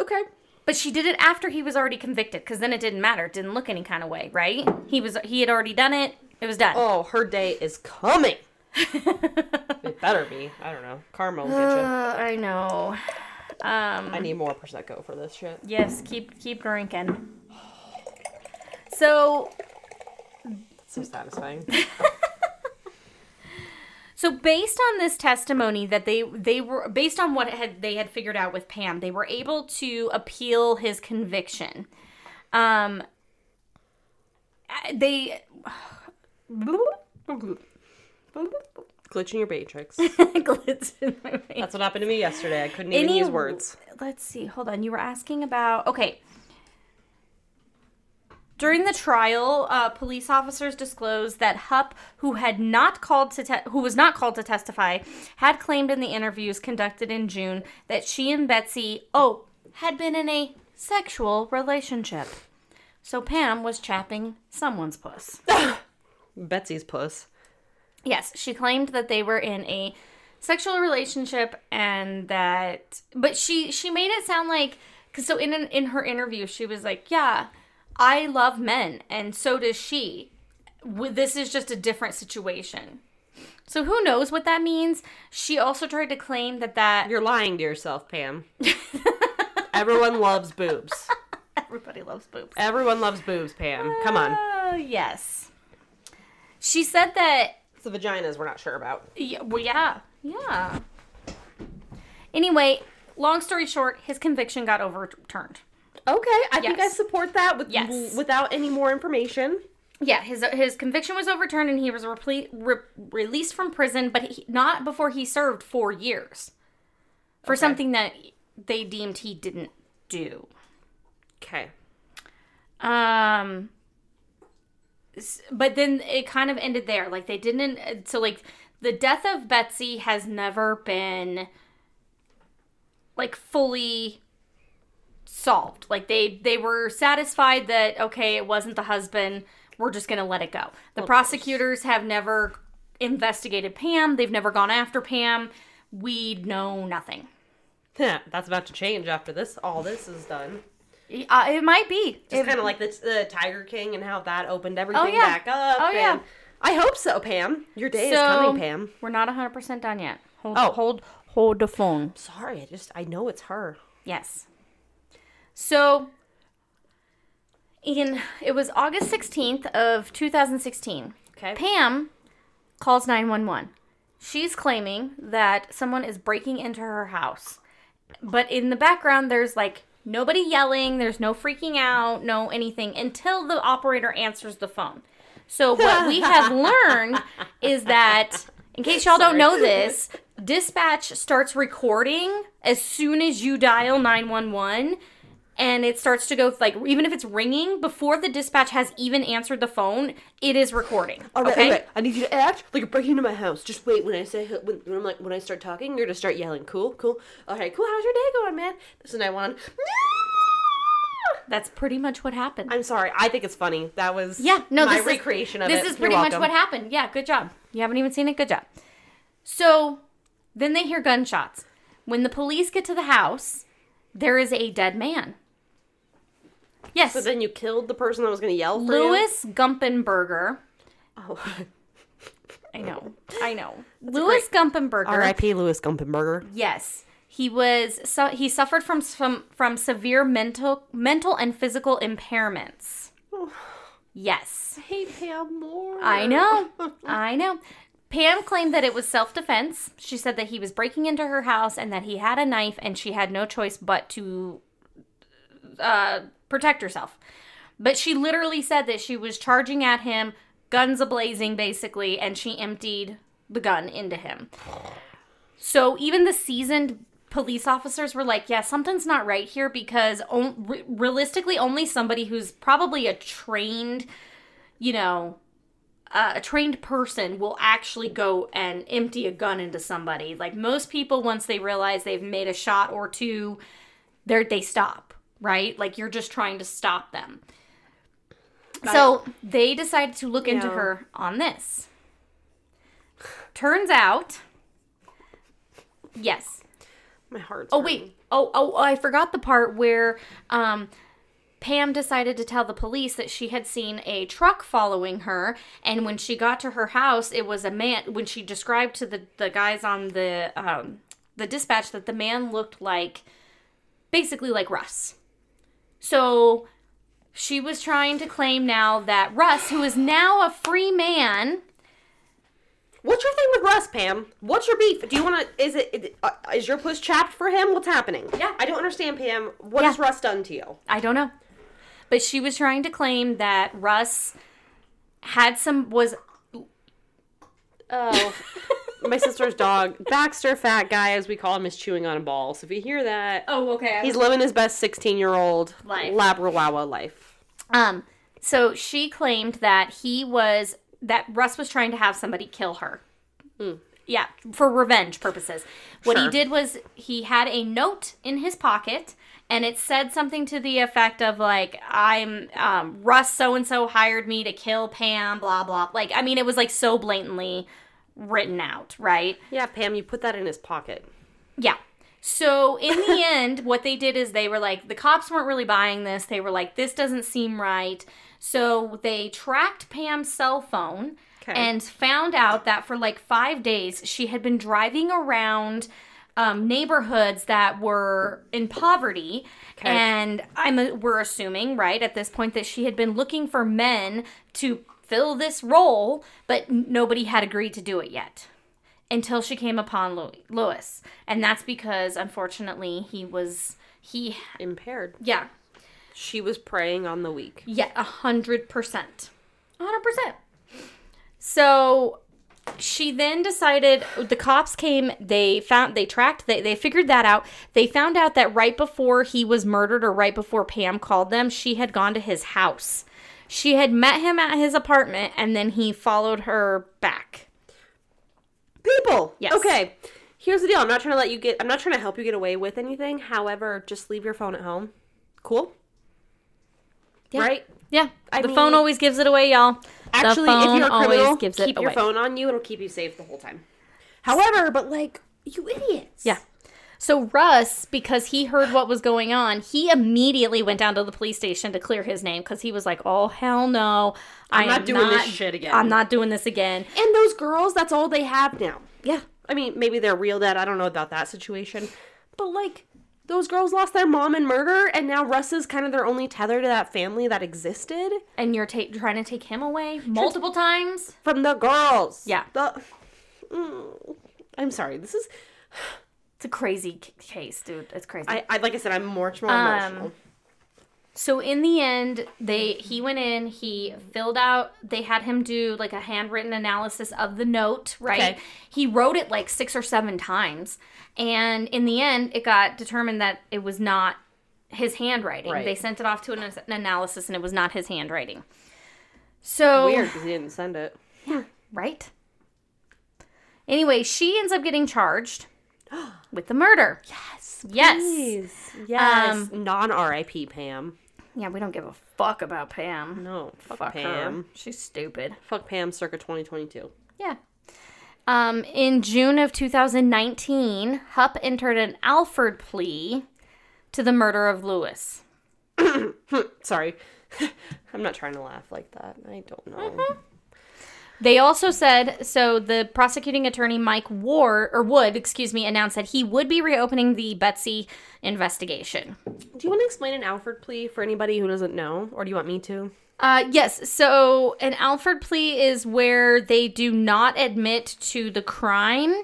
Okay. But she did it after he was already convicted, because then it didn't matter. It didn't look any kind of way, right? He was he had already done it. It was done. Oh, her day is coming. it better be. I don't know. Karma will get you. Uh, I know. Um, I need more prosecco for this shit. yes, keep keep drinking. So So satisfying. so based on this testimony that they they were based on what had they had figured out with Pam, they were able to appeal his conviction. Um, they Glitch in your matrix. glitz in my face. That's what happened to me yesterday. I couldn't even Any- use words. Let's see. Hold on. You were asking about. Okay. During the trial, uh, police officers disclosed that Hupp, who had not called to te- who was not called to testify, had claimed in the interviews conducted in June that she and Betsy, oh, had been in a sexual relationship. So Pam was chapping someone's puss. Betsy's puss. Yes, she claimed that they were in a sexual relationship and that but she she made it sound like cuz so in an, in her interview she was like, "Yeah, I love men and so does she. This is just a different situation." So who knows what that means? She also tried to claim that that You're lying to yourself, Pam. Everyone loves boobs. everybody loves boobs. Everyone loves boobs, Pam. Come on. Oh, yes. She said that It's the vaginas we're not sure about. Yeah, well, yeah, yeah. Anyway, long story short, his conviction got overturned. Okay, I think I support that with Yes. without any more information. Yeah, his his conviction was overturned and he was reple- re- released from prison, but he, not before he served four years for something that they deemed he didn't do. Okay. Um. but then it kind of ended there. Like they didn't. So like the death of Betsy has never been like fully solved. Like they they were satisfied that okay, it wasn't the husband. We're just gonna let it go. The prosecutors have never investigated Pam. They've never gone after Pam. We know nothing. That's about to change after this. All this is done. Uh, it might be. Just kind of like the, the Tiger King and how that opened everything yeah. back up. Oh, yeah. I hope so, Pam. Your day is coming, Pam. We're not 100% done yet. Hold, Oh. hold, hold the phone. Sorry, I just I know it's her. Yes. So, in it was August 16th of 2016. Okay. Pam calls 911. She's claiming that someone is breaking into her house. But in the background there's like nobody yelling, there's no freaking out, no anything until the operator answers the phone. So what we have learned is that in case y'all don't know this, dispatch starts recording as soon as you dial 911 and it starts to go like even if it's ringing before the dispatch has even answered the phone, it is recording. All right, okay? all right. I need you to act like you're breaking into my house. Just wait when I say when, when I'm like when I start talking, you're gonna start yelling. Cool, cool. All right, cool. How's your day going, man? This is night one. That's pretty much what happened. I'm sorry. I think it's funny. That was Yeah, no, my this recreation is, of this it. is You're pretty much what happened. Yeah, good job. You haven't even seen it. Good job. So then they hear gunshots. When the police get to the house, there is a dead man. Yes, So then you killed the person that was going to yell for you. Louis Gumpenberger. Oh. I know, I know. Louis Gumpenberger. R.I.P. Louis Gumpenberger. Yes, he was. So he suffered from from from severe mental mental and physical impairments. Yes. Hey, Pam Moore. I know. I know. Pam claimed that it was self defense. She said that he was breaking into her house and that he had a knife and she had no choice but to uh, protect herself. But she literally said that she was charging at him, guns ablazing basically, and she emptied the gun into him. So even the seasoned police officers were like, yeah, something's not right here because on- re- realistically, only somebody who's probably a trained, you know, uh, a trained person will actually go and empty a gun into somebody. Like most people, once they realize they've made a shot or two, they they stop. Right? Like you're just trying to stop them. So they decided to look into her on this. Turns out, yes. My heart's Oh hurting. wait. Oh oh I forgot the part where um Pam decided to tell the police that she had seen a truck following her and when she got to her house it was a man when she described to the the guys on the um the dispatch that the man looked like basically like Russ. So she was trying to claim now that Russ, who is now a free man, What's your thing with Russ, Pam? What's your beef? Do you want to? Is it? Uh, is your puss chapped for him? What's happening? Yeah. I don't understand, Pam. What Yeah. has Russ done to you? I don't know. But she was trying to claim that Russ had some was Oh, my sister's dog, Baxter, fat guy as we call him, is chewing on a ball. So if you hear that, Oh, okay. he's living his best sixteen-year-old Life. Labrador life. um so she claimed that he was that Russ was trying to have somebody kill her. Yeah, for revenge purposes. What he Sure. did was he had a note in his pocket and it said something to the effect of like I'm um Russ so and so hired me to kill Pam blah blah. Like I mean it was like so blatantly written out, right? Yeah, Pam, you put that in his pocket. Yeah. So in the end, what they did is they were like, the cops weren't really buying this. They were like, this doesn't seem right. So they tracked Pam's cell phone Okay. and found out that for like five days, she had been driving around um, neighborhoods that were in poverty. And I'm we're assuming, right, at this point that she had been looking for men to fill this role, but nobody had agreed to do it yet until she came upon Louis, Lewis. And that's because unfortunately he was he Impaired. yeah. She was preying on the weak. Yeah, a hundred percent. A hundred percent. So she then decided the cops came they found they tracked they, they figured that out they found out that right before he was murdered or right before pam called them she had gone to his house she had met him at his apartment and then he followed her back. People. Yes. Okay. Here's the deal. I'm not trying to let you get. I'm not trying to help you get away with anything. However, just leave your phone at home. Cool. Yeah. Right. Yeah, I the mean- phone always gives it away, y'all. Actually, if you're a criminal, always gives keep it your away. phone on you. It'll keep you safe the whole time. However, but like you idiots. Yeah. So Russ, because he heard what was going on, he immediately went down to the police station to clear his name because he was like, "Oh hell no, I'm not doing this shit again." I'm not doing this again." And those girls, that's all they have now. Yeah, I mean, maybe they're real dead. I don't know about that situation. But like those girls lost their mom in murder and now Russ is kind of their only tether to that family that existed and you're ta- trying to take him away multiple times. from the girls. Yeah. The Mm. I'm sorry. This is It's a crazy c- case, dude. It's crazy. I, I like I said I'm much more Um, emotional. So in the end, they he went in, he filled out, they had him do like a handwritten analysis of the note, right? Okay. He wrote it like 6 or 7 times, and in the end it got determined that it was not his handwriting. Right. They sent it off to an, an analysis and it was not his handwriting. So Weird because he didn't send it. Yeah, right? Anyway, she ends up getting charged with the murder. Yes. Yes. Please. Yes. Um, Non RIP Pam. Yeah, we don't give a fuck about Pam. No. Fuck, Fuck Pam. her. She's stupid. Fuck Pam circa 2022. Yeah. Um, in June of 2019, Hupp entered an Alford plea to the murder of Lewis. Sorry. I'm not trying to laugh like that. I don't know. Mm-hmm. They also said so. The prosecuting attorney Mike Ward or Wood, excuse me, announced that he would be reopening the Betsy investigation. Do you want to explain an Alford plea for anybody who doesn't know, or do you want me to? Uh, yes. So an Alford plea is where they do not admit to the crime.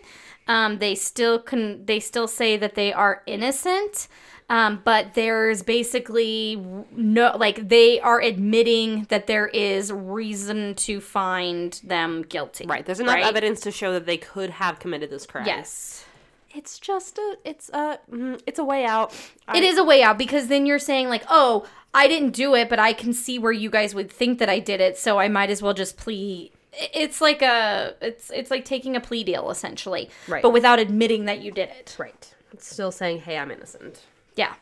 Um, they still can. They still say that they are innocent. Um, but there's basically no, like they are admitting that there is reason to find them guilty. Right. There's enough right? evidence to show that they could have committed this crime. Yes. It's just a. It's a. mm, It's a way out. It is a way out because then you're saying like, oh, I didn't do it, but I can see where you guys would think that I did it, so I might as well just plea. It's like a, it's it's like taking a plea deal essentially, Right. But without admitting that you did it. Right. It's still saying, "Hey, I'm innocent." Yeah,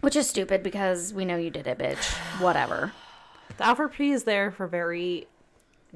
which is stupid because we know you did it, bitch. Whatever. The Alford plea is there for very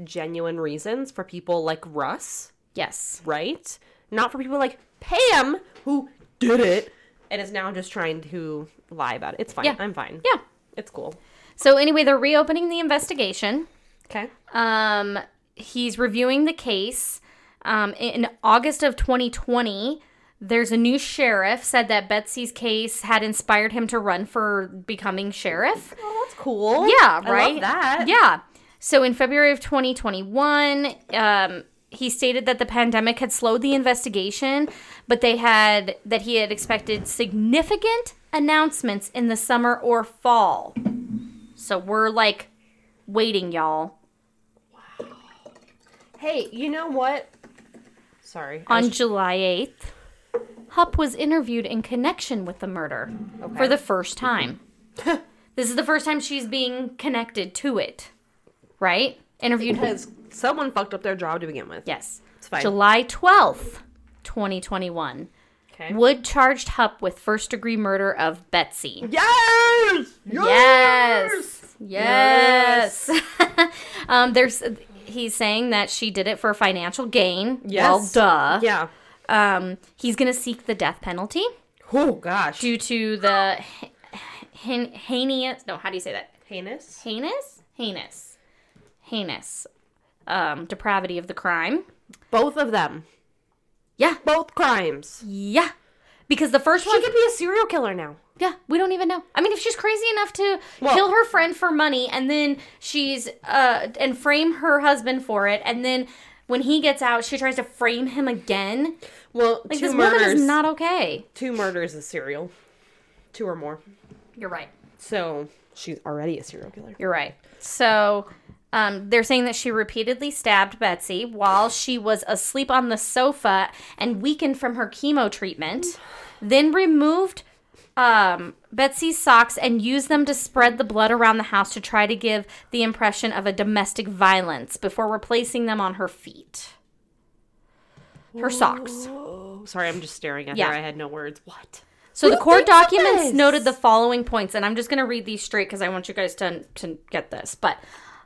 genuine reasons for people like Russ, Yes. right? Not for people like Pam who did it and is now just trying to lie about it. It's fine. Yeah. I'm fine. Yeah. It's cool. So anyway, they're reopening the investigation. Okay. Um, he's reviewing the case. Um, in August of 2020, there's a new sheriff said that Betsy's case had inspired him to run for becoming sheriff. Oh, that's cool. Yeah, I right. love that. Yeah. So in February of 2021, um, he stated that the pandemic had slowed the investigation, but they had that he had expected significant announcements in the summer or fall. So we're like waiting, y'all. Wow. Hey, you know what? Sorry. On was- July 8th, Hupp was interviewed in connection with the murder Okay. for the first time. this is the first time she's being connected to it, right? Interviewed. because someone fucked up their job to begin with. yes. It's fine. July 12th, 2021. Okay. Wood charged Hupp with first degree murder of Betsy. Yes! Yes. Yes. um, there's he's saying that she did it for financial gain. Yes. Well, duh. Yeah. Um, he's gonna seek the death penalty Oh gosh. due to the he- he- heinous. No, how do you say that? Heinous. Heinous, heinous, heinous um, depravity of the crime. Both of them. Yeah, Both crimes. yeah. Because the first She one, She could be a serial killer now. yeah, we don't even know. I mean, if she's crazy enough to Well- kill her friend for money, and then she's uh and frame her husband for it, and then when he gets out, she tries to frame him again. Well, Like two this murders. woman is not okay. two murders is serial. Two or more. You're right. So she's already a serial killer. You're right. So, um, they're saying that she repeatedly stabbed Betsy while she was asleep on the sofa and weakened from her chemo treatment, then removed um, Betsy's socks and used them to spread the blood around the house to try to give the impression of a domestic violence before replacing them on her feet. Her socks. Oh, sorry, I'm just staring at Yeah. her. I had no words. What? So the court documents noted the following points, and I'm just going to read these straight because I want you guys to, to get this. But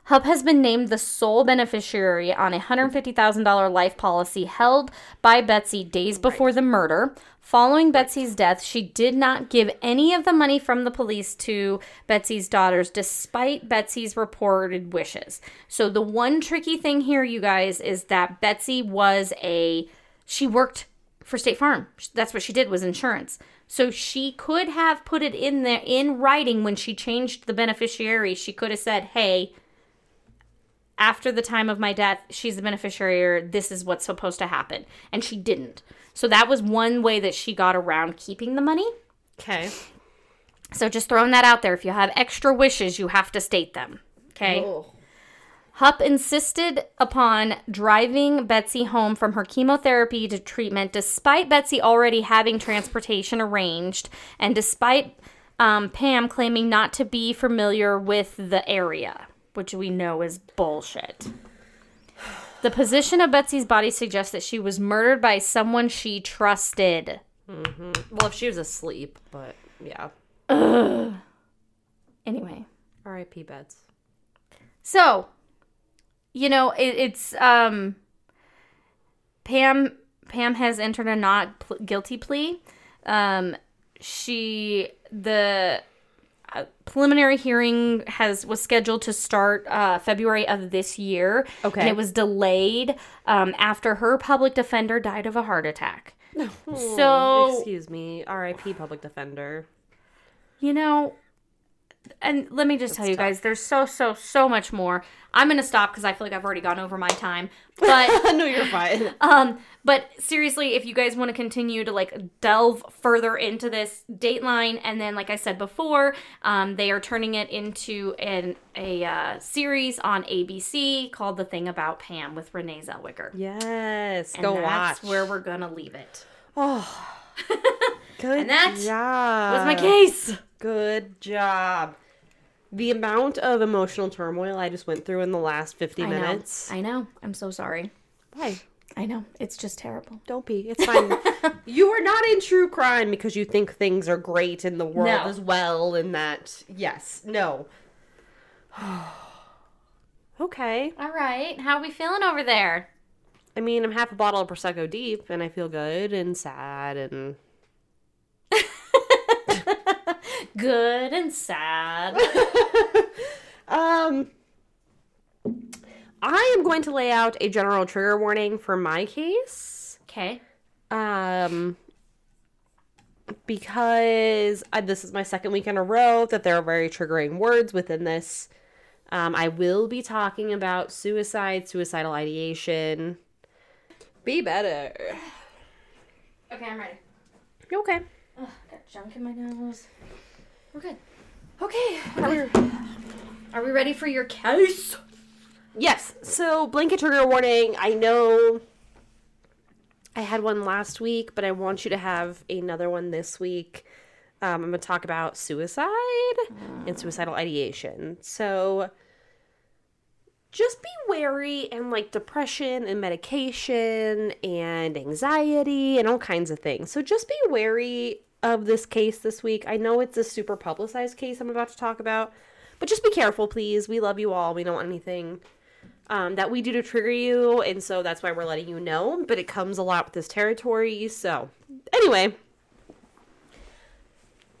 Hupp has been named the sole beneficiary on a $150,000 life policy held by Betsy days before the murder. Following Betsy's death, she did not give any of the money from the police to Betsy's daughters, despite Betsy's reported wishes. So the one tricky thing here, you guys, is that Betsy was a she worked for State Farm. That's what she did was insurance. So she could have put it in there in writing when she changed the beneficiary. She could have said, "Hey, after the time of my death, she's the beneficiary or this is what's supposed to happen." And she didn't. So that was one way that she got around keeping the money. Okay. So just throwing that out there. If you have extra wishes, you have to state them. Okay. Oh. Hupp insisted upon driving Betsy home from her chemotherapy to treatment, despite Betsy already having transportation arranged, and despite um, Pam claiming not to be familiar with the area, which we know is bullshit. The position of Betsy's body suggests that she was murdered by someone she trusted. Well, if she was asleep, but yeah. Anyway, R.I.P. Beds. So, you know, it, it's um Pam Pam has entered a not pl- guilty plea. Um she the preliminary hearing has was scheduled to start uh, February of this year. Okay. and it was delayed um, after her public defender died of a heart attack. So Excuse me. R.I.P. Public Defender. you know and let me just tell you guys there's so so so much more i'm gonna stop because i feel like i've already gone over my time but no, you're fine. um but seriously if you guys want to continue to like delve further into this dateline and then like i said before um, they are turning it into an a uh, series on abc called the thing about pam with renee zellweger Yes. and Go that's watch. where we're gonna leave it Oh. Good And that job. was my case Good job. The amount of emotional turmoil I just went through in the last 50 I know. minutes. i know i'm so sorry Why? i know it's just terrible Don't be. It's fine. you are not in true crime because you think things are great in the world No. as well, and that, yes, no. okay. All right. How are we feeling over there? I mean, I'm half a bottle of Prosecco deep, and I feel good and sad, and Good and sad. um, I am going to lay out a general trigger warning for my case. Okay. Um, because I, this is my second week in a row that there are very triggering words within this. Um, I will be talking about suicide, suicidal ideation. Be better. Okay, I'm ready. You okay. Ugh, got junk in my nose. We're good. Okay. Are we ready for your case? Yes. So, blanket trigger warning. I know I had one last week, but I want you to have another one this week. Um, I'm going to talk about suicide and suicidal ideation. So, just be wary and like depression and medication and anxiety and all kinds of things. So, just be wary of this case this week. I know it's a super publicized case I'm about to talk about, but just be careful, please. We love you all. We don't want anything um, that we do to trigger you, and so that's why we're letting you know. But it comes a lot with this territory. So, anyway,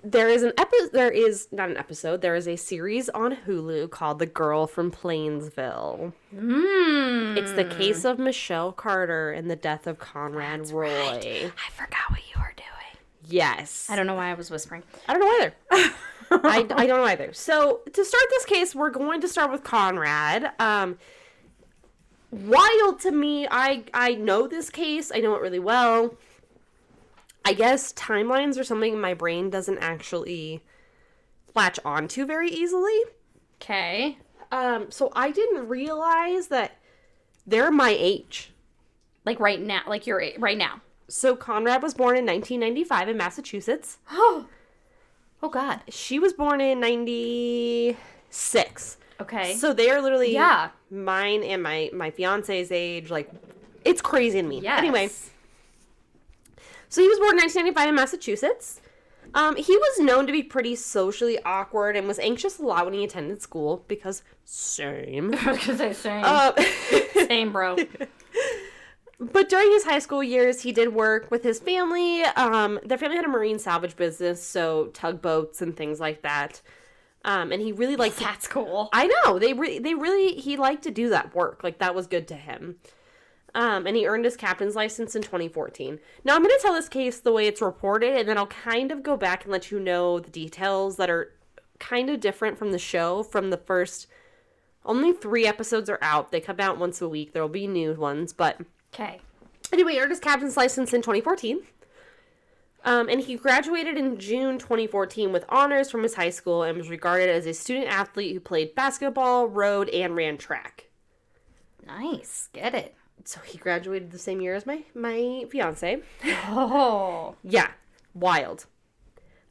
there is an episode. There is not an episode. There is a series on Hulu called "The Girl from Plainville." Mmm. It's the case of Michelle Carter and the death of Conrad Roy. I forgot what you. Yes, I don't know why I was whispering. I don't know either. I, I don't know either. So to start this case, we're going to start with Conrad. Um, wild to me. I I know this case. I know it really well. I guess timelines are something my brain doesn't actually latch onto very easily. Okay. Um, so I didn't realize that they're my age. Like right now. Like you're right now. So Conrad was born in 1995 in Massachusetts. Oh. Oh God. She was born in 96. Okay. So they are literally Yeah. mine and my my fiance's age. Like, it's crazy to me. yes. Anyway, so he was born in 1995 in Massachusetts. Um, he was known to be pretty socially awkward and was anxious a lot when he attended school because same. Because I same. Uh, same, bro. but during his high school years, he did work with his family. Um, their family had a marine salvage business, so tugboats and things like that. Um, and he really liked to That's cool. I know they re- they really he liked to do that work. Like that was good to him. Um, and he earned his captain's license in 2014. Now I'm going to tell this case the way it's reported, and then I'll kind of go back and let you know the details that are kind of different from the show. From the first, only three episodes are out. They come out once a week. There will be new ones, but Okay. Anyway, he earned his captain's license in 2014. Um, and he graduated in June 2014 with honors from his high school and was regarded as a student athlete who played basketball, rowed, and ran track. Nice. Get it. So he graduated the same year as my my fiance. Oh. Yeah, wild.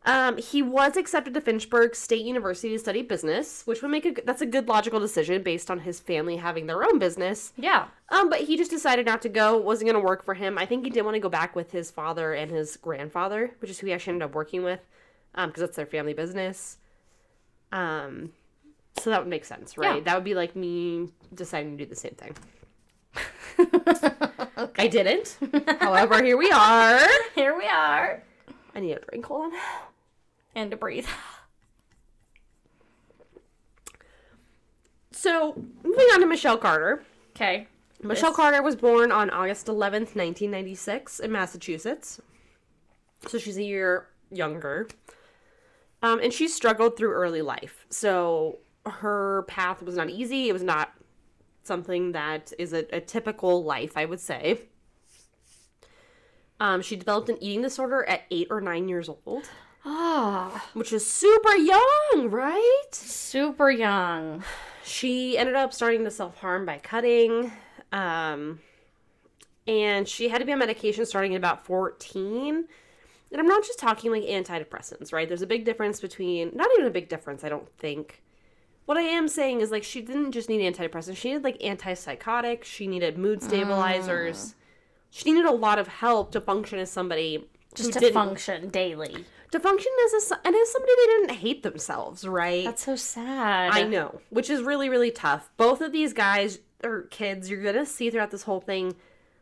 Um, he was accepted to Fitchburg State University to study business, which would make a that's a good logical decision based on his family having their own business. Yeah. Um, but he just decided not to go. It wasn't going to work for him. I think he did want to go back with his father and his grandfather, which is who he actually ended up working with, um, because that's their family business. Um, so that would make sense, right? Yeah. That would be like me deciding to do the same thing. I didn't. However, here we are. Here we are. I need a drink. Hold on. And to breathe. So, moving on to Michelle Carter. Okay. Michelle Carter was born on August 11th, 1996, in Massachusetts. So she's a year younger. Um, and she struggled through early life. So her path was not easy. It was not something that is a, a typical life, I would say. Um, she developed an eating disorder at eight or nine years old, Ah. which is super young, right? Super young. she ended up starting to self harm by cutting. Um, and she had to be on medication starting at about 14. And I'm not just talking like antidepressants, right? There's a big difference between, not even a big difference, I don't think. What I am saying is like she didn't just need antidepressants, she needed like antipsychotics, she needed mood stabilizers. She needed a lot of help to function as somebody Just who to didn't- function daily. To function as a and as somebody they didn't hate themselves, right? That's so sad. I know, which is really, really tough. Both of these guys or kids, you're gonna see throughout this whole thing,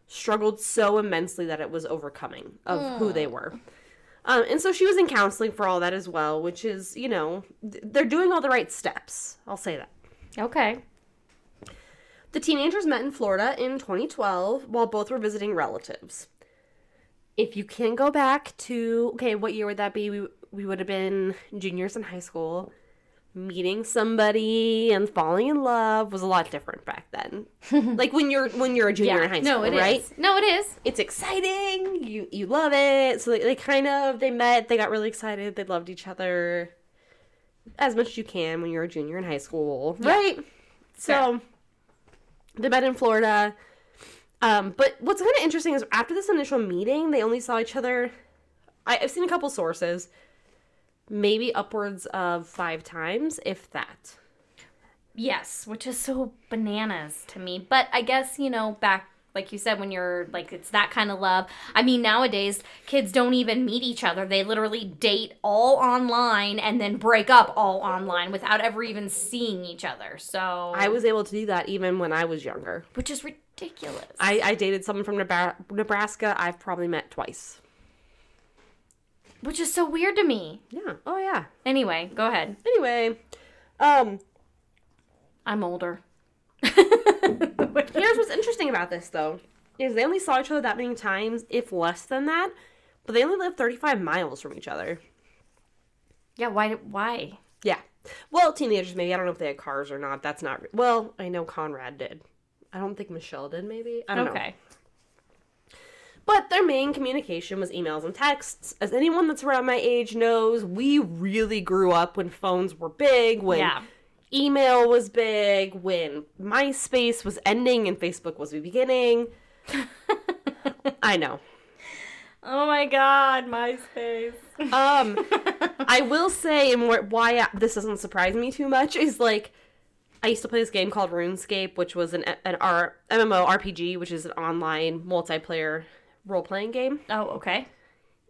struggled so immensely that it was overcoming of who they were. Um, and so she was in counseling for all that as well, which is, you know, th- they're doing all the right steps. I'll say that. Okay. The teenagers met in Florida in 2012 while both were visiting relatives. If you can go back to, okay, what year would that be? We, we would have been juniors in high school. Meeting somebody and falling in love was a lot different back then. like when you're when you're a junior in high school, no, it is. right? No, it is. It's exciting. You you love it. So they, they kind of they met. They got really excited. They loved each other as much as you can when you're a junior in high school, right? So they met in Florida. Um, but what's kind of interesting is after this initial meeting, they only saw each other. I, I've seen a couple sources, maybe upwards of five times, if that. Yes, which is so bananas to me. But I guess, you know, back like you said when you're like it's that kind of love. I mean, nowadays kids don't even meet each other. They literally date all online and then break up all online without ever even seeing each other. So I was able to do that even when I was younger. which is ridiculous. I, I dated someone from Nebraska. I've probably met twice. which is so weird to me. Yeah. Oh yeah. Anyway, go ahead. Anyway, um, I'm older. here's what's interesting about this though is they only saw each other that many times, if less than that, but they only live 35 miles from each other. Yeah, why why? Yeah. Well, teenagers maybe. I don't know if they had cars or not. That's not. Well, I know Conrad did. I don't think Michelle did. Maybe I don't know. Okay. But their main communication was emails and texts. As anyone that's around my age knows, we really grew up when phones were big, when Yeah. email was big, when MySpace was ending and Facebook was beginning. I know. Oh my god, MySpace. Um, I will say, and why this doesn't surprise me too much is like, I used to play this game called RuneScape, which was an an R- MMO RPG, which is an online multiplayer role playing game. Oh, okay.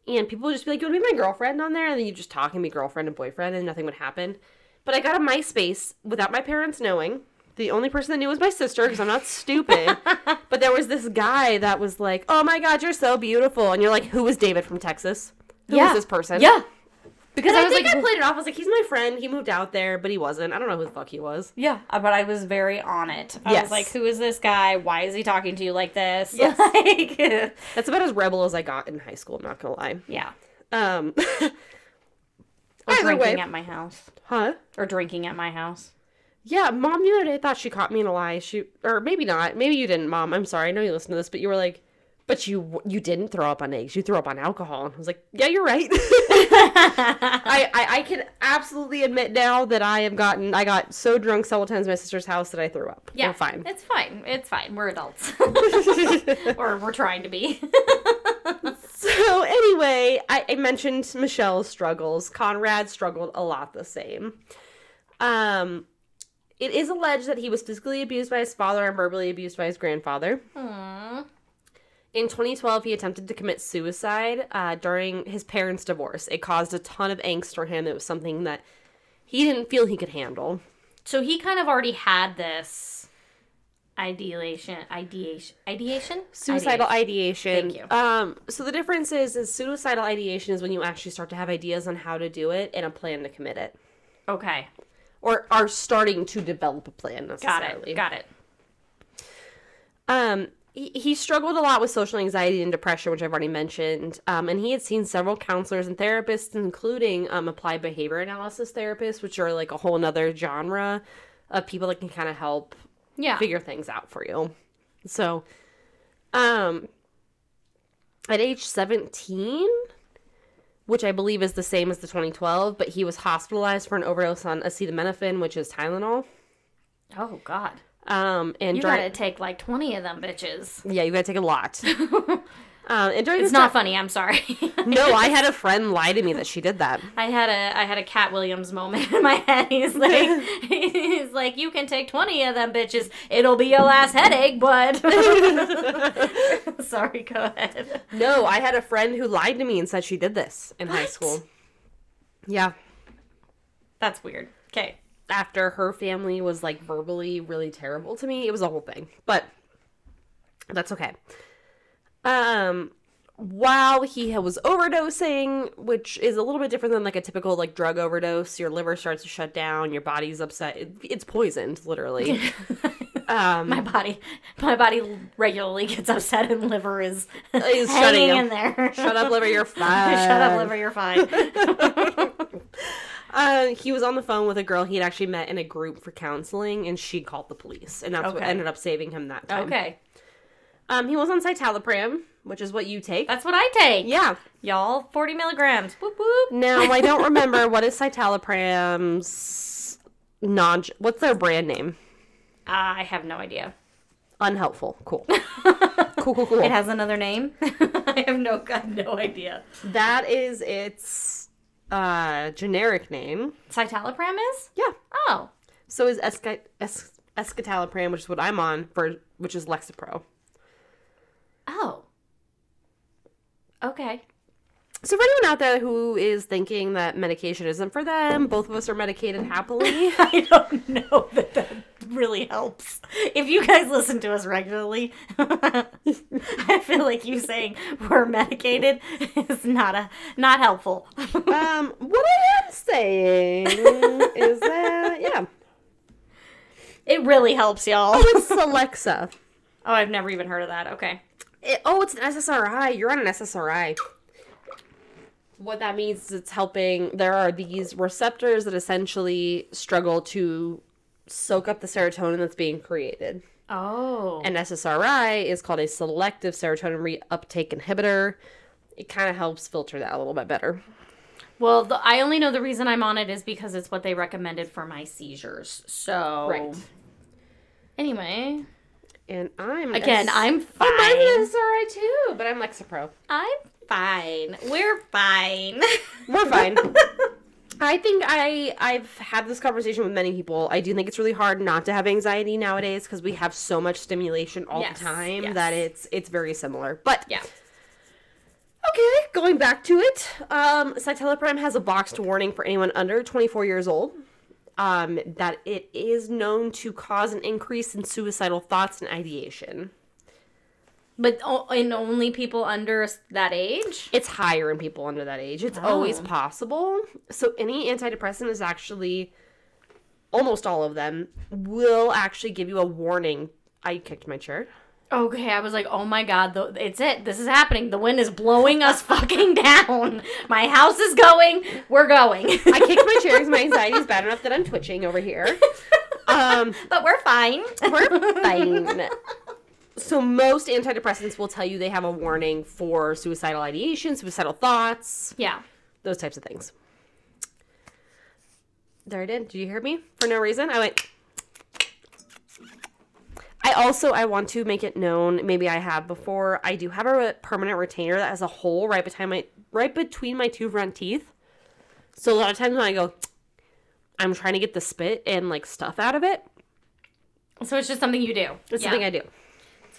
And people would just be like, "You want to be my girlfriend on there?" And then you just talk and be girlfriend and boyfriend, and nothing would happen. But I got a MySpace without my parents knowing. The only person that knew was my sister because I'm not stupid. but there was this guy that was like, "Oh my God, you're so beautiful," and you're like, "Who is David from Texas? Who is yeah. this person?" Yeah. Because I I, was think like, I played it off. I was like, he's my friend. He moved out there, but he wasn't. I don't know who the fuck he was. Yeah, uh, but I was very on it. I Yes. was like, who is this guy? Why is he talking to you like this? Yes. Like, That's about as rebel as I got in high school. I'm not gonna lie. yeah. Um, Or Either drinking way. at my house. huh? Or drinking at my house. Yeah, mom the other day thought she caught me in a lie. She or maybe not. Maybe you didn't, mom. I'm sorry. I know you listen to this, but you were like, "But you you didn't throw up on eggs. You threw up on alcohol." And I was like, "Yeah, you're right." I, I I can absolutely admit now that I have gotten I got so drunk several times at my sister's house that I threw up. Yeah, We're fine. It's fine. It's fine. We're adults. or we're trying to be. So anyway, I, I mentioned Michelle's struggles. Conrad struggled a lot the same. Um, it is alleged that he was physically abused by his father and verbally abused by his grandfather. Aww. In 2012, he attempted to commit suicide uh, during his parents' divorce. It caused a ton of angst for him. It was something that he didn't feel he could handle. So he kind of already had this ideation, ideation, ideation, Suicidal ideation. Thank you. Um, so the difference is, is suicidal ideation is when you actually start to have ideas on how to do it and a plan to commit it, Okay, or are starting to develop a plan got it. Got it. Um, he, he struggled a lot with social anxiety and depression, which I've already mentioned. Um, and he had seen several counselors and therapists, including um, applied behavior analysis therapists, which are like a whole nother genre of people that can kind of help Yeah. figure things out for you. So, um, at age 17, which I believe is the same as the 2012, but he was hospitalized for an overdose on acetaminophen, which is Tylenol. Oh God. Um, and You during- gotta take like twenty of them bitches. yeah, you gotta take a lot. um, and during It's not funny. I'm sorry. no, I had a friend lie to me that she did that. I had a I had a Katt Williams moment in my head. He's like he's like you can take twenty of them bitches. It'll be your last headache, but sorry. Go ahead. No, I had a friend who lied to me and said she did this in high school. Yeah, That's weird. Okay. After her family was like verbally really terrible to me. It was a whole thing, but that's okay. Um, while he was overdosing, which is a little bit different than like a typical like drug overdose, your liver starts to shut down, your body's upset. It, it's poisoned, literally. um, My body, my body regularly gets upset, and liver is, Is shutting in there. Shut up, liver. You're fine. Shut up, liver. You're fine. Uh, he was on the phone with a girl he had actually met in a group for counseling, and she called the police, and that's what ended up saving him that time. okay, Um, he was on citalopram, which is what you take. that's what I take. yeah. y'all, forty milligrams. Whoop whoop. Now I don't remember what is citalopram's non. What's their brand name? I have no idea. Unhelpful. Cool. cool. Cool. Cool. It has another name. I have no, I have no idea. that is its uh generic name. Citalopram is? Yeah. Oh, So is esca- es- escitalopram, which is what I'm on for, which is Lexapro. oh. Okay. So for anyone out there who is thinking that medication isn't for them, both of us are medicated happily. I don't know that that really helps. If you guys listen to us regularly, I feel like you saying we're medicated is not a not helpful. um, what I am saying is that yeah, It really helps, y'all. oh, it's Celexa. Oh, I've never even heard of that. Okay. It, oh, it's an SSRI. You're on an SSRI. What that means is it's helping. There are these receptors that essentially struggle to soak up the serotonin that's being created. Oh. An SSRI is called a selective serotonin reuptake inhibitor. It kind of helps filter that a little bit better. Well, the, I only know the reason I'm on it is because it's what they recommended for my seizures. So Right. Anyway, And I'm Again, a- I'm Oh, mine fine. is alright too, but I'm Lexapro. I'm fine. We're fine. We're fine. I think I I've had this conversation with many people. I do think it's really hard not to have anxiety nowadays because we have so much stimulation all Yes, the time yes. that it's it's very similar. But yeah. okay, going back to it, um, citalopram has a boxed warning for anyone under 24 years old. Um, that it is known to cause an increase in suicidal thoughts and ideation. But in only people under that age? It's higher in people under that age. It's always possible. So any antidepressant is actually almost all of them will actually give you a warning. I kicked my chair. Okay, I was like, oh my god, it's it. This is happening. The wind is blowing us fucking down. My house is going. We're going. I kicked my chair because my anxiety is bad enough that I'm twitching over here. Um, but we're fine. we're fine. So most antidepressants will tell you they have a warning for suicidal ideation, suicidal thoughts, Yeah. those types of things. There I did. Did you hear me? For no reason, I went. I also I want to make it known. Maybe I have before. I do have a permanent retainer that has a hole right between my right between my two front teeth. So a lot of times when I go, I'm trying to get the spit and like stuff out of it. So it's just something you do. It's Yeah. something I do.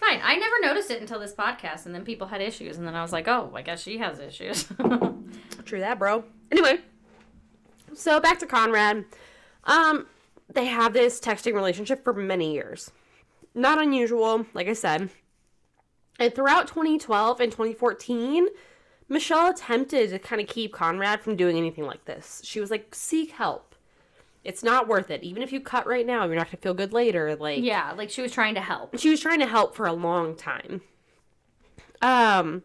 Fine. I never noticed it until this podcast, and then people had issues, and then I was like, oh, I guess she has issues. True that, bro. Anyway, so back to Conrad. Um, they have this texting relationship for many years. Not unusual, like I said. And throughout 2012 and 2014, Michelle attempted to kind of keep Conrad from doing anything like this. She was like, "Seek help. It's not worth it. Even if you cut right now, you're not gonna feel good later." Like, yeah, like she was trying to help. she was trying to help for a long time. Um,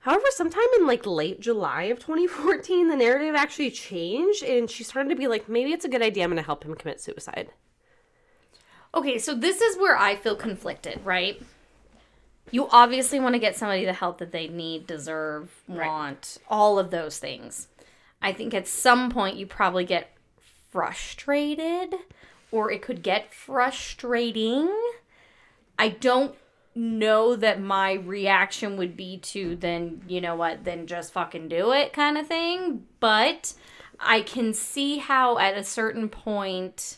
however, sometime in like late July of 2014, the narrative actually changed, and she started to be like, maybe it's a good idea. I'm gonna help him commit suicide. Okay, so this is where I feel conflicted, right? You obviously want to get somebody the help that they need, deserve, want, all of those things. I think at some point you probably get frustrated, or it could get frustrating. I don't know that my reaction would be to then, you know what, then just fucking do it kind of thing. But I can see how at a certain point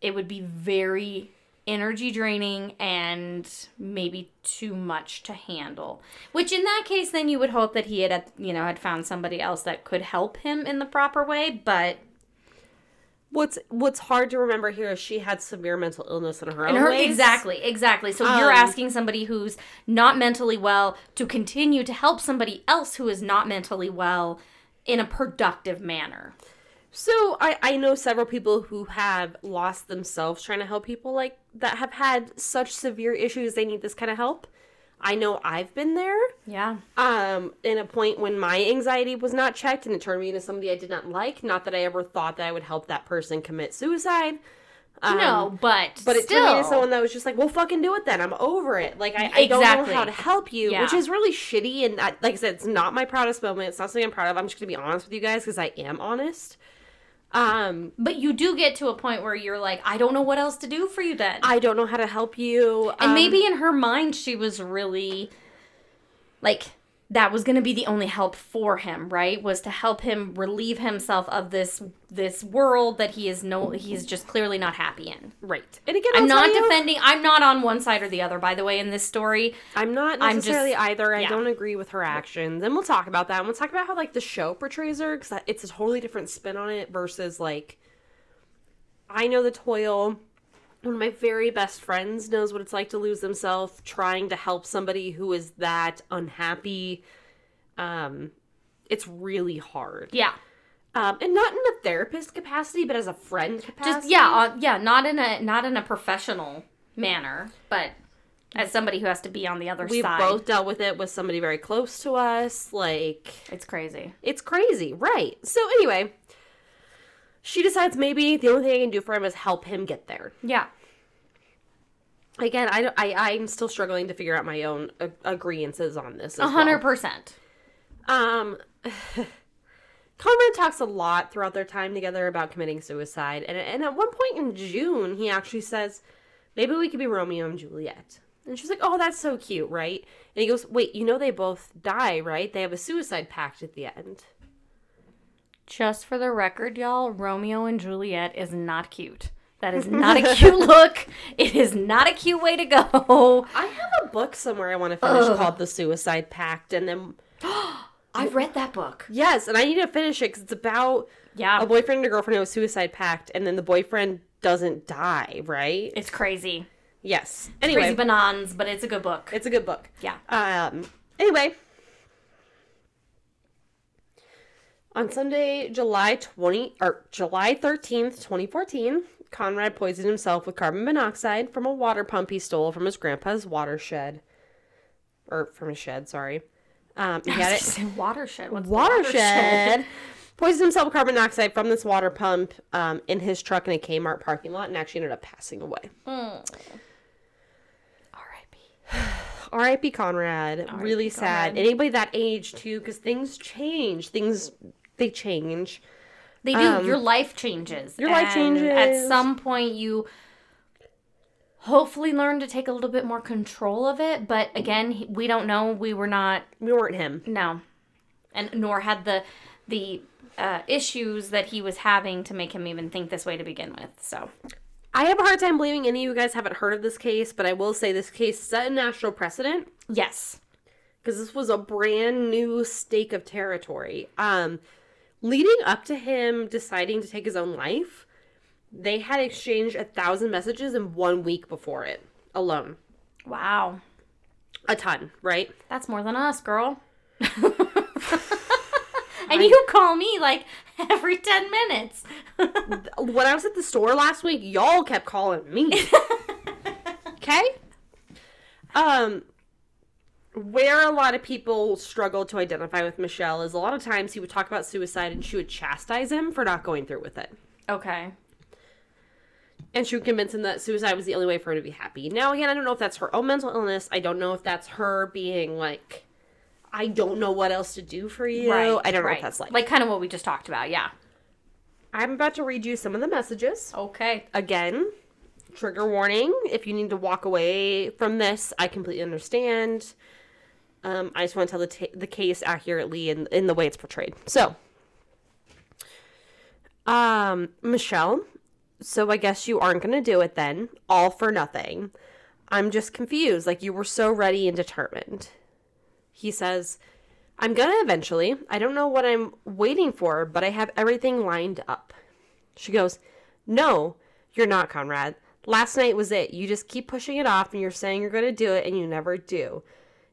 it would be very energy draining and maybe too much to handle which in that case then you would hope that he had you know had found somebody else that could help him in the proper way but What's What's hard to remember here is she had severe mental illness in her own her ways. exactly exactly so you're Um, asking somebody who's not mentally well to continue to help somebody else who is not mentally well in a productive manner So I I know several people who have lost themselves trying to help people like that have had such severe issues they need this kind of help. I know I've been there. yeah um in a point when my anxiety was not checked and it turned me into somebody I did not like. Not that I ever thought that I would help that person commit suicide. Um, no but But it still turned me into someone that was just like, well, fucking do it then. I'm over it. Like, I, I don't know how to help you, Yeah. which is really shitty. And I, like I said, it's not my proudest moment. It's not something I'm proud of. I'm just going to be honest with you guys because I am honest. Um, but you do get to a point where you're like i don't know what else to do for you then I don't know how to help you. And Um, maybe in her mind, she was really like that was going to be the only help for him, right? Was to help him relieve himself of this this world that he is no he's just clearly not happy in. right. And again, I'm I'll not tell you, defending. I'm not on one side or the other. By the way, in this story, I'm not I'm just- necessarily either. I yeah. don't agree with her actions, and we'll talk about that. And we'll talk about how like the show portrays her because it's a totally different spin on it versus like I know the toil. One of my very best friends knows what it's like to lose themselves trying to help somebody who is that unhappy. Um, it's really hard. yeah, Um, and not in a therapist capacity, but as a friend capacity. just yeah, uh, yeah, not in a not in a professional manner, but as somebody who has to be on the other side. We've both dealt with it with somebody very close to us. Like, It's crazy. It's crazy, right? So anyway, she decides maybe the only thing I can do for him is help him get there. Yeah. Again, I I I'm still struggling to figure out my own uh, agreeances on this. A hundred percent. Um, Conrad talks a lot throughout their time together about committing suicide, and and at one point in June, he actually says, maybe we could be Romeo and Juliet. And she's like, oh, that's so cute, right? And he goes, wait, you know they both die, right? They have a suicide pact at the end. Just for the record, y'all, Romeo and Juliet is not cute. That is not a cute look. It is not a cute way to go. I have a book somewhere I want to finish called The Suicide Pact, and then I've read that book. yes, and I need to finish it because it's about Yeah. a boyfriend and a girlfriend who have a suicide pact, and then the boyfriend doesn't die, right? It's crazy. Yes. Anyway, Crazy bananas, but it's a good book. it's a good book. Yeah. Um. Anyway, on Sunday, July twenty or July thirteenth, twenty fourteen, Conrad poisoned himself with carbon monoxide from a water pump he stole from his grandpa's watershed, or from his shed. Sorry. Um, he had it Watershed. What's the watershed. Poisoned himself with carbon monoxide from this water pump um, in his truck in a Kmart parking lot, and actually ended up passing away. R.I.P. R.I.P. Conrad. really sad. Conrad. Anybody that age too, because things change. Things they change. They do. your life changes. Um, your life and At some point, you hopefully learn to take a little bit more control of it. But again, we don't know. We were not We weren't him. no, and nor had the the uh, issues that he was having to make him even think this way to begin with. So I have a hard time believing any of you guys haven't heard of this case, but I will say this case set a national precedent yes, because this was a brand new stake of territory. Um, leading up to him deciding to take his own life, they had exchanged a thousand messages in one week before it alone. wow, A ton, right? that's more than us, girl. and you call me like every ten minutes. when I was at the store last week, y'all kept calling me. okay? Um where a lot of people struggle to identify with Michelle is a lot of times he would talk about suicide and she would chastise him for not going through with it. okay. And she would convince him that suicide was the only way for her to be happy. Now again, I don't know if that's her own mental illness. I don't know if that's her being like I don't know what else to do for you. Right, I don't know what that's like. Like kind of what we just talked about. Yeah. I'm about to read you some of the messages. Okay. again, trigger warning. If you need to walk away from this, I completely understand. Um, I just want to tell the, ta the case accurately in, in the way it's portrayed. So, um, Michelle, so I guess you aren't going to do it then. All for nothing. I'm just confused. Like, you were so ready and determined. He says, I'm going to eventually. I don't know what I'm waiting for, but I have everything lined up. She goes, No, you're not, Conrad. Last night was it. You just keep pushing it off and you're saying you're going to do it and you never do.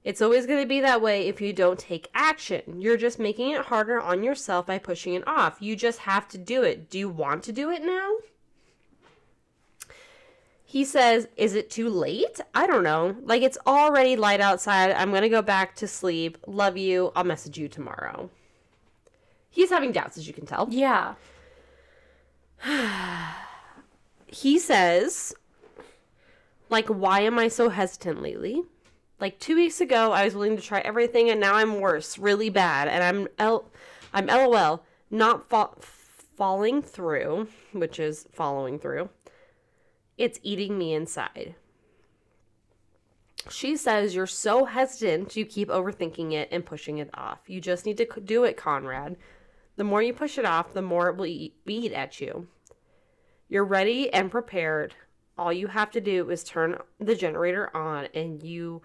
It's always going to be that way if you don't take action. You're just making it harder on yourself by pushing it off. You just have to do it. Do you want to do it now? He says, Is it too late? I don't know. Like, it's already light outside. I'm going to go back to sleep. Love you. I'll message you tomorrow. He's having doubts, as you can tell. Yeah. he says, like, why am I so hesitant lately? Like two weeks ago, I was willing to try everything, and now I'm worse, really bad, and I'm L, I'm LOL, not fa- falling through, which is following through. It's eating me inside. She says you're so hesitant, you keep overthinking it and pushing it off. You just need to do it, Conrad. The more you push it off, the more it will eat, eat at you. You're ready and prepared. All you have to do is turn the generator on and you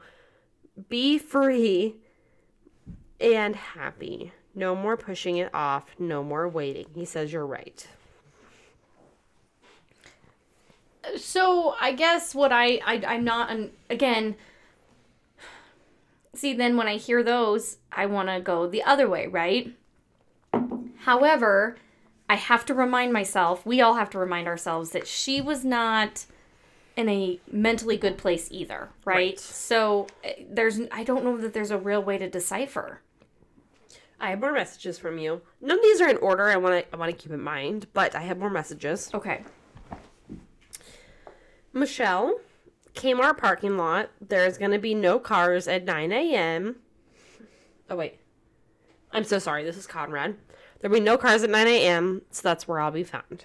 be free and happy. No more pushing it off, no more waiting. He says you're right. So I guess what I, I I'm not an, again. See, then when I hear those, I want to go the other way, right? However, I have to remind myself, we all have to remind ourselves that she was not in a mentally good place either, right? Right. So eh, there's I don't know that there's a real way to decipher. I have more messages from you. None of these are in order. I want to I want to keep in mind, but I have more messages. Okay. Michelle, Kmart parking lot. There's going to be no cars at 9 a.m. Oh, wait. I'm so sorry. This is Conrad. There'll be no cars at 9 a.m., so that's where I'll be found.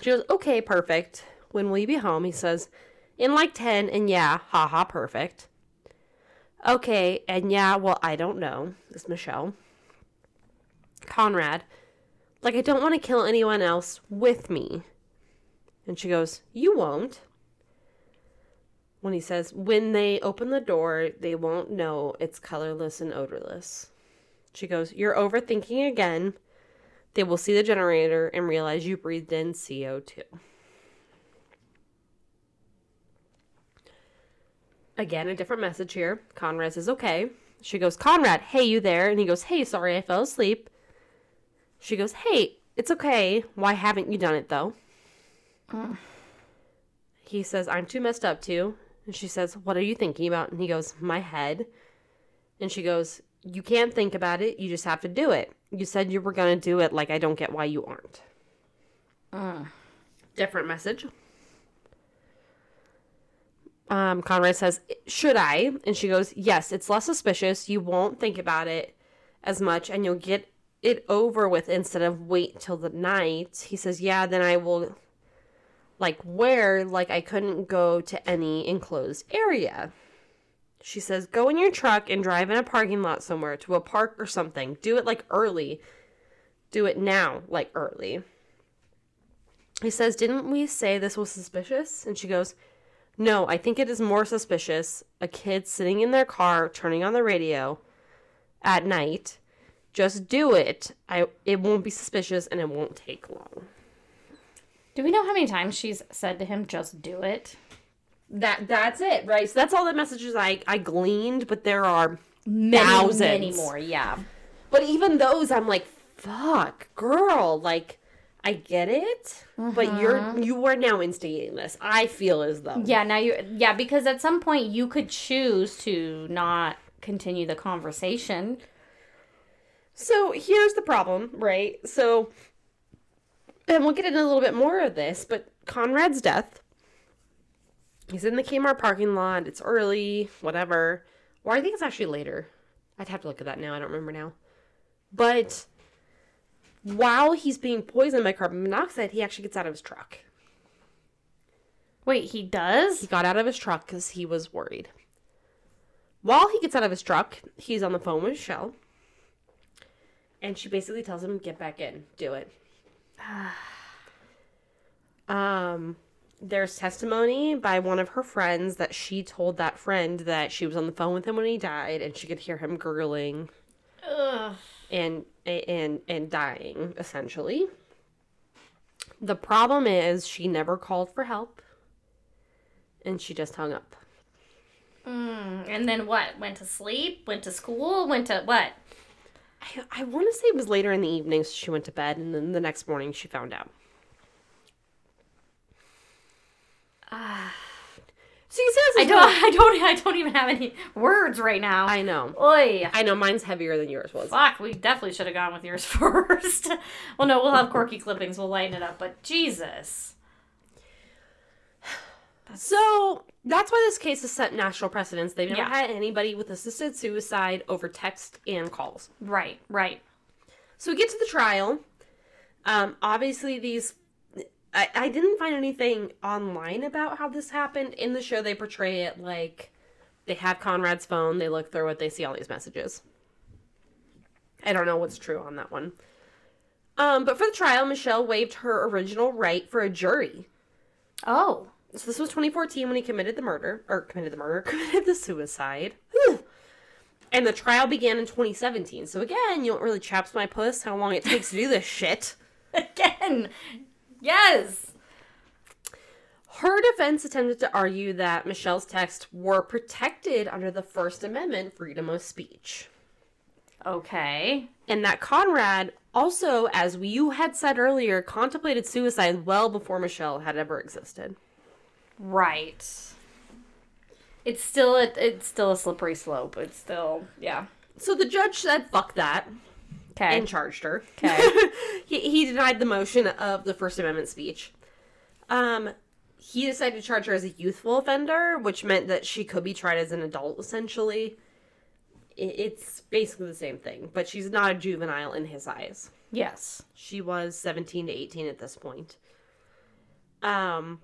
She goes, okay, perfect. When will you be home? He says, In like 10, and yeah, haha, perfect. Okay, and yeah, well, I don't know, is Michelle. Conrad, like, I don't want to kill anyone else with me. And she goes, You won't. When he says, When they open the door, they won't know it's colorless and odorless. She goes, You're overthinking again. They will see the generator and realize you breathed in CO2. Again, a different message here. Conrad says, Okay. She goes, Conrad, hey, you there? And he goes, Hey, sorry, I fell asleep. She goes, Hey, it's okay. Why haven't you done it though? Mm. He says, I'm too messed up to. And she says, What are you thinking about? And he goes, My head. And she goes, You can't think about it. You just have to do it. You said you were going to do it. Like, I don't get why you aren't. Mm. Different message. Um, Conrad says, Should I? And she goes, Yes, it's less suspicious. You won't think about it as much and you'll get it over with instead of wait till the night. He says, Yeah, then I will like where like I couldn't go to any enclosed area. She says, "Go in your truck and drive in a parking lot somewhere to a park or something. Do it like early. Do it now, like early." He says, "Didn't we say this was suspicious?" And she goes, "No, I think it is more suspicious a kid sitting in their car turning on the radio at night. Just do it. I it won't be suspicious and it won't take long." Do we know how many times she's said to him, just do it? That that's it, right? So that's all the messages I I gleaned, but there are Many, thousands many more, yeah. But even those, I'm like, fuck, girl, like. I get it, but you're mm-hmm. you are now instigating this. I feel as though Yeah, now you yeah, because at some point you could choose to not continue the conversation. So here's the problem, right? So, and we'll get into a little bit more of this, but Conrad's death. He's in the Kmart parking lot. It's early, whatever. Or I think it's actually later. I'd have to look at that now. I don't remember now. But while he's being poisoned by carbon monoxide, he actually gets out of his truck. Wait, he does? He got out of his truck because he was worried. While he gets out of his truck, he's on the phone with Michelle. And she basically tells him, get back in, do it. um, there's testimony by one of her friends that she told that friend that she was on the phone with him when he died and she could hear him gurgling Ugh. And and and dying essentially. The problem is she never called for help and she just hung up. Mm, and then what? Went to sleep? Went to school? Went to what? I, I want to say it was later in the evening, so she went to bed, and then the next morning she found out. so you see, I don't I don't I don't even have any words right now. I know. Oi. I know mine's heavier than yours was. Fuck, we definitely should have gone with yours first. well, no, we'll have quirky clippings. We'll lighten it up. But Jesus. So that's why this case has set national precedence. They've never Yeah. had anybody with assisted suicide over text and calls. Right, right. So we get to the trial. Um, obviously, these. I, I didn't find anything online about how this happened. In the show, they portray it like they have Conrad's phone, they look through it, they see all these messages. I don't know what's true on that one. Um, but for the trial, Michelle waived her original right for a jury. Oh. So this was 2014 when he committed the murder, or committed the murder, committed the suicide. Whew. And the trial began in 2017. So again, you don't really chaps my puss how long it takes to do this shit. Again. Yes. Her defense attempted to argue that Michelle's texts were protected under the First Amendment freedom of speech. Okay. And that Conrad also, as you had said earlier, contemplated suicide well before Michelle had ever existed. Right. It's still a it's still a slippery slope. It's still yeah. So the judge said, fuck that, Okay. and charged her. Okay. he, he denied the motion of the First Amendment speech. Um, he decided to charge her as a youthful offender, which meant that she could be tried as an adult, essentially. I- It's basically the same thing, but she's not a juvenile in his eyes. yes. She was 17 to 18 at this point. Um,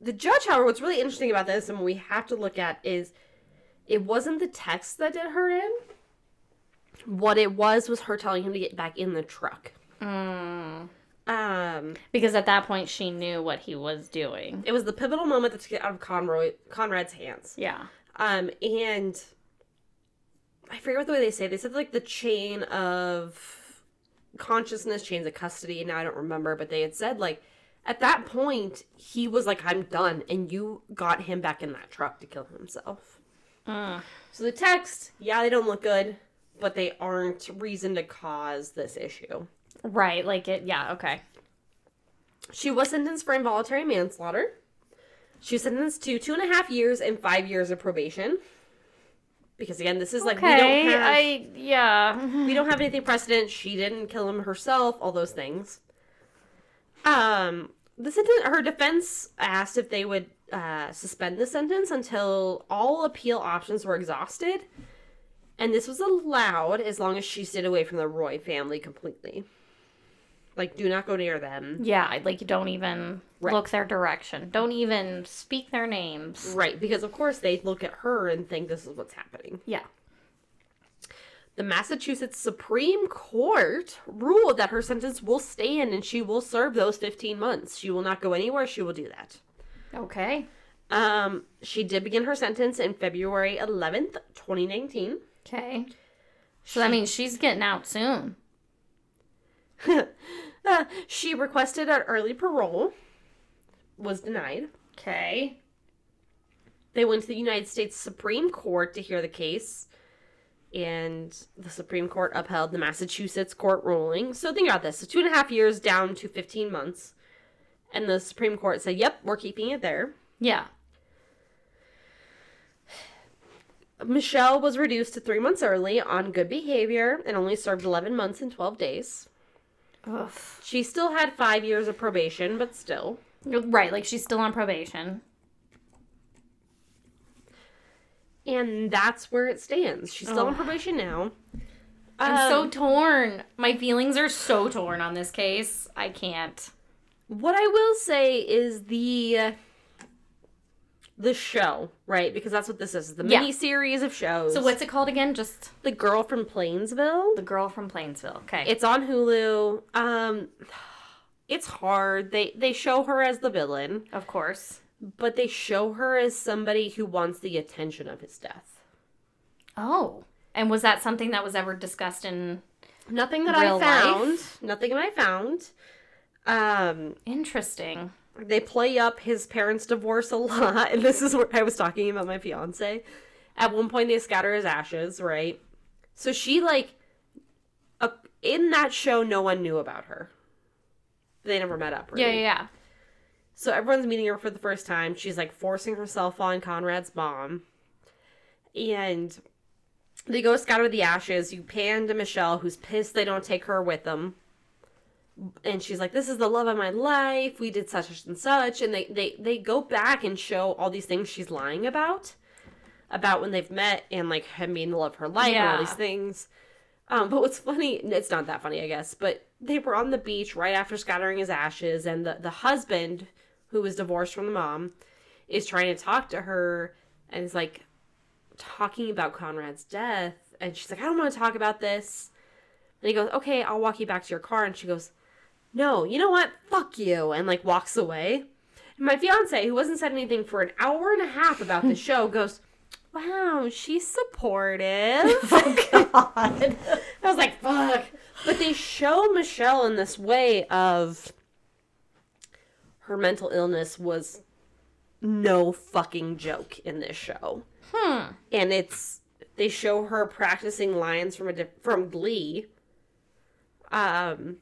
the judge, however, what's really interesting about this and what we have to look at is it wasn't the text that did her in. What it was was her telling him to get back in the truck. Mm. Um, Because at that point, she knew what he was doing. it was the pivotal moment that took it out of Conroy Conrad's hands. Yeah. Um, and I forget what the way they say. it. They said like the chain of consciousness, chains of custody. Now I don't remember, but they had said like at that point he was like, "I'm done," and you got him back in that truck to kill himself. Mm. So the text, yeah, they don't look good, but they aren't reason to cause this issue. Right. Like it. Yeah. Okay. She was sentenced for involuntary manslaughter. She was sentenced to two and a half years and five years of probation. Because again, this is like we don't have I. Yeah. we don't have anything precedent. She didn't kill him herself. All those things. Um, the sentence. Her defense asked if they would uh, suspend the sentence until all appeal options were exhausted, and this was allowed as long as she stayed away from the Roy family completely. Like, do not go near them. Yeah. Like don't even Right. look their direction. Don't even speak their names. Right, because of course they look at her and think this is what's happening. Yeah. The Massachusetts Supreme Court ruled that her sentence will stand and she will serve those 15 months. She will not go anywhere. She will do that. Okay. Um, she did begin her sentence in February 11th, 2019. Okay. So that means she's getting out soon. Uh, she requested an early parole, was denied. Okay. They went to the United States Supreme Court to hear the case, and the Supreme Court upheld the Massachusetts court ruling. So think about this: so two and a half years down to fifteen months, and the Supreme Court said, "Yep, we're keeping it there." Yeah. Michelle was reduced to three months early on good behavior and only served eleven months and twelve days. Ugh. She still had five years of probation, but still. Right. Like she's still on probation. And that's where it stands. She's still on probation now. I'm so Um, torn. My feelings are so torn on this case. I can't. What I will say is the the show, right? Because that's what this is. The Yeah. mini series of shows. So what's it called again? Just the girl from Plainville? the girl from Plainville. Okay. It's on Hulu. Um it's hard. They they show her as the villain, of course. but they show her as somebody who wants the attention of his death. Oh. And was that something that was ever discussed in Nothing that I found. life? Nothing that I found. Um interesting? They play up his parents' divorce a lot, and this is where I was talking about my fiance. At one point, they scatter his ashes, right? So she like, uh, in that show, no one knew about her. They never met up. Really. Yeah, yeah, yeah. So everyone's meeting her for the first time. She's like forcing herself on Conrad's mom, and they go scatter the ashes. You pan to Michelle, who's pissed they don't take her with them and she's like this is the love of my life. We did such and such. And they they they go back and show all these things she's lying about about when they've met and like him being the love of her life and all these things. Um but what's funny it's not that funny i guess but they were on the beach right after scattering his ashes and the the husband who was divorced from the mom is trying to talk to her and is like talking about conrad's death. And she's like i don't want to talk about this. And he goes okay i'll walk you back to your car. And she goes no, you know what? Fuck you. And like walks away. And my fiance, who wasn't said anything for an hour and a half about the show, goes, Wow, she's supportive. Oh, God. I was like, fuck. But they show Michelle in this way of her mental illness was no fucking joke in this show. Hmm. And it's they show her practicing lines from a from Glee um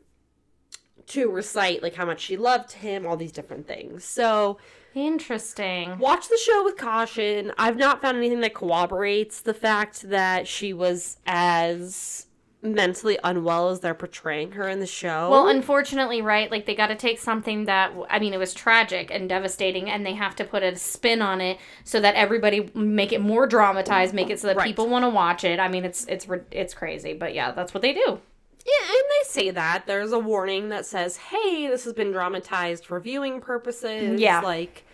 to recite like how much she loved him, all these different things. So, Interesting. watch the show with caution. I've not found anything that corroborates the fact that she was as mentally unwell as they're portraying her in the show. Well, unfortunately, right? Like they got to take something that I mean, it was tragic and devastating, and they have to put a spin on it so that everybody make it more dramatized, make it so that Right. people want to watch it. I mean, it's it's it's crazy, but yeah, that's what they do. Yeah, and they say that there's a warning that says, "Hey, this has been dramatized for viewing purposes." Yeah. like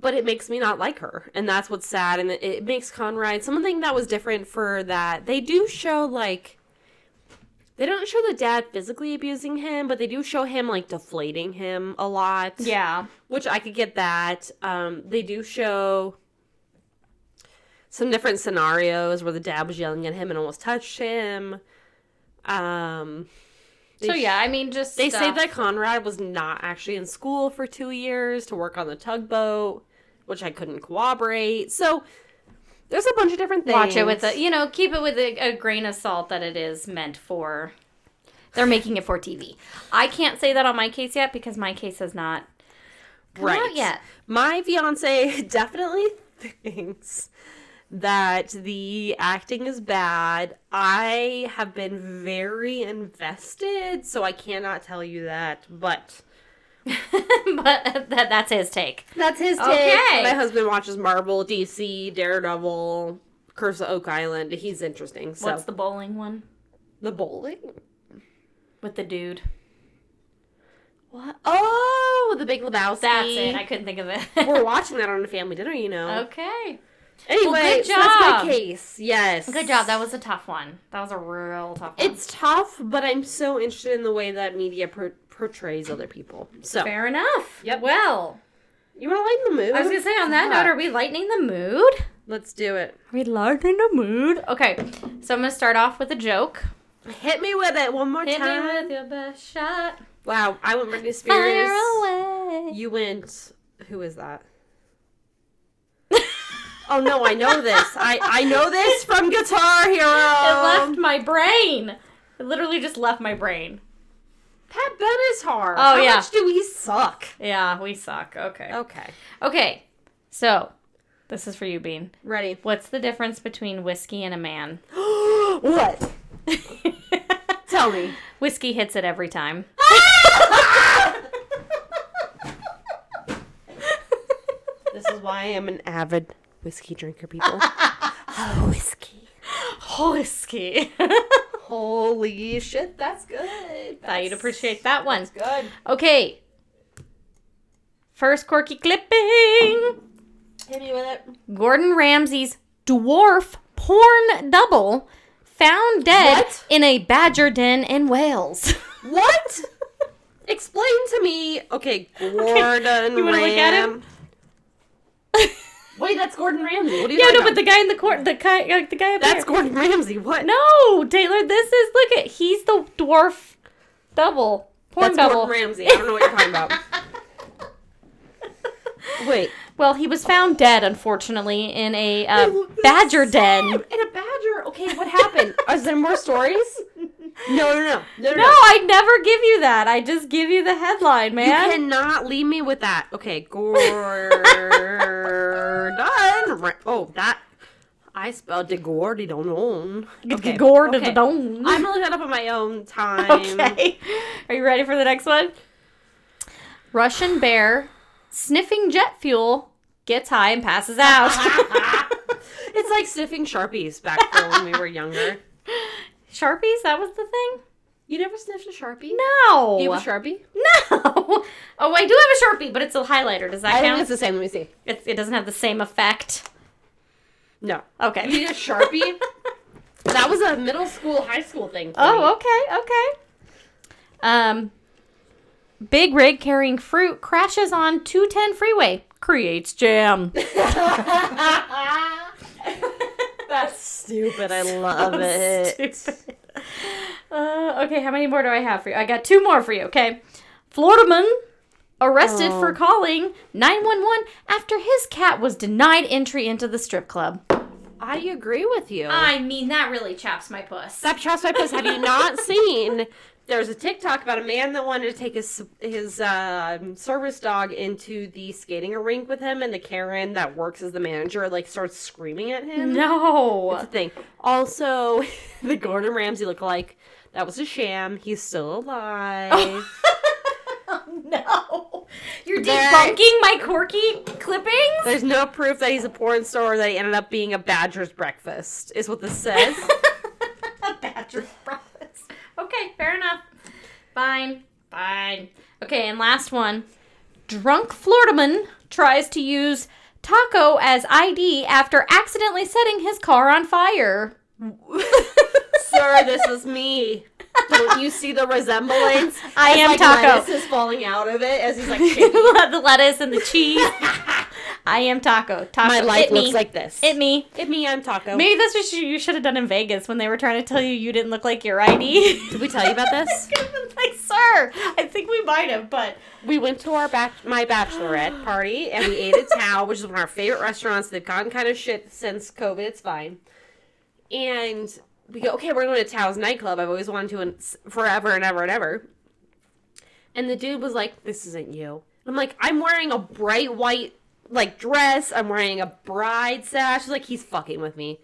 but it makes me not like her, and that's what's sad. And it, it makes Conrad something that was different for that. They do show like they don't show the dad physically abusing him, but they do show him like deflating him a lot. Yeah. which I could get that. Um, they do show some different scenarios where the dad was yelling at him and almost touched him. Um, So yeah, I mean, just they say that Conrad was not actually in school for two years to work on the tugboat, which I couldn't corroborate. So there's a bunch of different things. watch it with a you know keep it with a, a grain of salt that it is meant for. They're making it for TV. I can't say that on my case yet because my case has not out yet. My fiance definitely thinks that the acting is bad. I have been very invested, so I cannot tell you that, but but that, that's his take. that's his take. Okay. My husband watches Marvel, DC, Daredevil, Curse of Oak Island. He's interesting. So What's the bowling one the bowling? with the dude? What? Oh, the Big Lebowski. That's it. I couldn't think of it. We're watching that on a family dinner, you know. okay. Anyway, good so that's my job. case. Yes. Good job. That was a tough one. That was a real tough one. It's tough, but I'm so interested in the way that media por- portrays other people. So, fair enough. Yep. Well, you want to lighten the mood? I was gonna say on that Yeah. note, are we lightening the mood? Let's do it. Are we lightening the mood? Okay, so I'm gonna start off with a joke. Hit me with it one more Hit me time. with your best shot. Wow, I went Britney Spears. Fire away. You went. Who is that? Oh no, I know this. I I know this from Guitar Hero. It left my brain. It literally just left my brain. Pat Benatar. Oh, How yeah. much do we suck? Yeah, we suck. Okay. Okay, Okay. So, this is for you, Bean. ready. What's the difference between whiskey and a man? what? Tell me. whiskey hits it every time. This is why I am an avid whiskey drinker, people. oh, whiskey. whiskey. Holy shit, that's good. Thought you'd appreciate that one. good. Okay. First quirky clipping. Hit me with it. Gordon Ramsay's dwarf porn double found dead What? in a badger den in Wales. What? Explain to me. Okay, Gordon You wanna look at him? Wait, that's Gordon Ramsay. What are you yeah, no, but the guy in the court, the guy, uh, the guy up That's there. Gordon Ramsay. What? No, Taylor, this is look at he's the dwarf double porn that's double. Gordon Ramsay. I don't know what you're talking about. Wait. Well, he was found dead, unfortunately, in a uh, badger sad. den. In a badger. Okay, what happened? Is there more stories? No, no, no, no, no. I never give you that. I just give you the headline, man. You cannot leave me with that. Okay, Gordon. Ra- oh, that. I spelled it own. Okay. Gordon okay. I'm gonna look that up on my own time. Okay. Are you ready for the next one? Russian bear sniffing jet fuel gets high and passes out. it's like sniffing sharpies back when we were younger. Sharpies? That was the thing? You never sniffed a sharpie? No. You have a sharpie? no. Oh, I do have a Sharpie, but it's a highlighter. Does that count? I think count? it's the same. Let me see. It, it doesn't have the same effect. No. Okay. You need a sharpie? that was a middle school, high school thing. for me. Oh, okay, okay. Um, big rig carrying fruit crashes on 210 freeway, creates jam. That's stupid. I love it. Stupid. Uh, okay, how many more do I have for you? I got two more for you. Okay, Florida man arrested for Oh. calling 911 after his cat was denied entry into the strip club. I agree with you. I mean, that really chaps my puss. Stop trust my puss. Have you not seen? There's a TikTok about a man that wanted to take his his um, service dog into the skating rink with him, and the Karen that works as the manager like starts screaming at him. no. That's the thing. Also, the Gordon Ramsay lookalike. That was a sham. He's still alive. no. You're There- debunking my quirky clippings? There's no proof that he's a porn star or that he ended up being a badger's breakfast. Is what this says. a badger's breakfast. Okay, fair enough. Fine. Fine. Okay, and last one. Drunk Floridaman tries to use Taco as ID after accidentally setting his car on fire. Sir, this is me. Don't you see the resemblance? I As, am like, Taco. Lettuce is falling out of it as he's like shaking. the lettuce and the cheese. I am Taco. Taco. My life it me. looks like this. it me. It me, I'm Taco. Maybe that's what you, you should have done in Vegas when they were trying to tell you you didn't look like your ID. Did we tell you about this? Could have been like, sir, I think we might have, but we went to our bach- my bachelorette party and we ate at Tao, which is one of our favorite restaurants. They've gotten kind of shit since COVID. It's fine. And we go, okay, we're going to Tao's nightclub. I've always wanted to in- forever and ever and ever. And the dude was like, "This isn't you." I'm like, "I'm wearing a bright white like dress. I'm wearing a bride sash." Like, "He's fucking with me."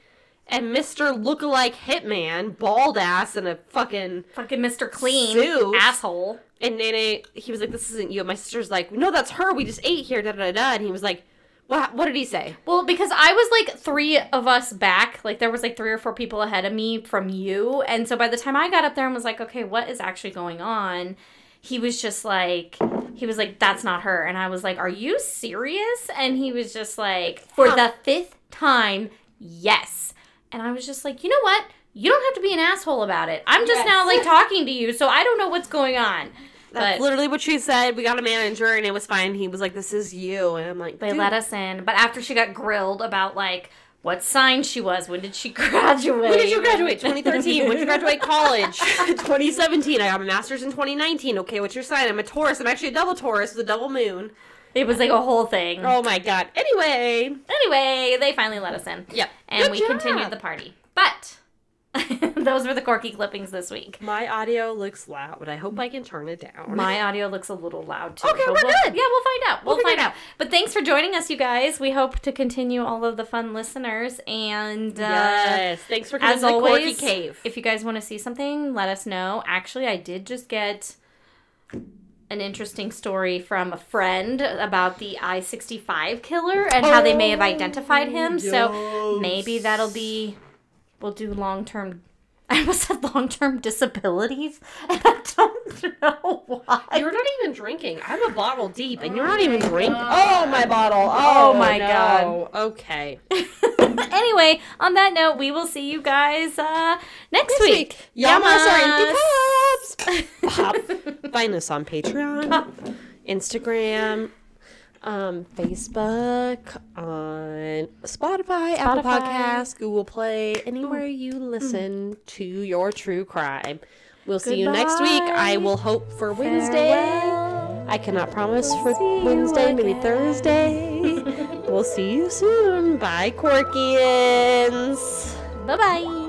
And Mr. Lookalike Hitman, bald ass, and a fucking fucking Mr. Clean Suit. asshole. and Nene, he was like, "This isn't you." And my sister's like, "No, that's her. We just ate here." Da da da. da. And he was like, "What? What did he say?" Well, because I was like three of us back, like there was like three or four people ahead of me from you, and so by the time I got up there and was like, okay, what is actually going on? He was just like, he was like, that's not her, and I was like, are you serious? And he was just like, for Huh. the fifth time, yes. And I was just like, you know what? You don't have to be an asshole about it. I'm just Yes. now like talking to you, so I don't know what's going on. That's But literally what she said. We got a manager, and it was fine. He was like, "This is you," and I'm like, They "Dude." let us in, but after she got grilled about like what sign she was, when did she graduate? When did you graduate? 2013. when did you graduate college? 2017. I got my master's in 2019. Okay, what's your sign? I'm a Taurus. I'm actually a double Taurus with a double moon. It was like a whole thing. Oh my god. Anyway. Anyway, they finally let us in. Yep. And Good we job. continued the party. But those were the quirky clippings this week. My audio looks loud, but I hope I can turn it down. My audio looks a little loud too. Okay, we're we'll- good. Yeah, we'll find out. We'll, We'll find it out. But thanks for joining us, you guys. We hope to continue all of the fun listeners. And uh, yes. Thanks for coming as to the always, Quirky Cave. if you guys want to see something, let us know. Actually, I did just get an interesting story from a friend about the I 65 killer and how they may have identified him. So maybe that'll be, we'll do long term. I almost said long term disabilities. And I don't know why. You're not even drinking. I'm a bottle deep, and you're not even drinking. Oh, my bottle. Oh, my no. God. Okay. anyway, on that note, we will see you guys uh, next, week. Yamas are empty Yamas. cups. Pop. Find us on Patreon, Instagram, um, Facebook, on Spotify, Apple Spotify. Podcasts, Google Play, anywhere you listen to your true crime. We'll see you next week. I will hope for Wednesday. Farewell. I cannot promise for See Wednesday, maybe. Thursday. we'll see you soon. Bye, Corkians. Bye bye.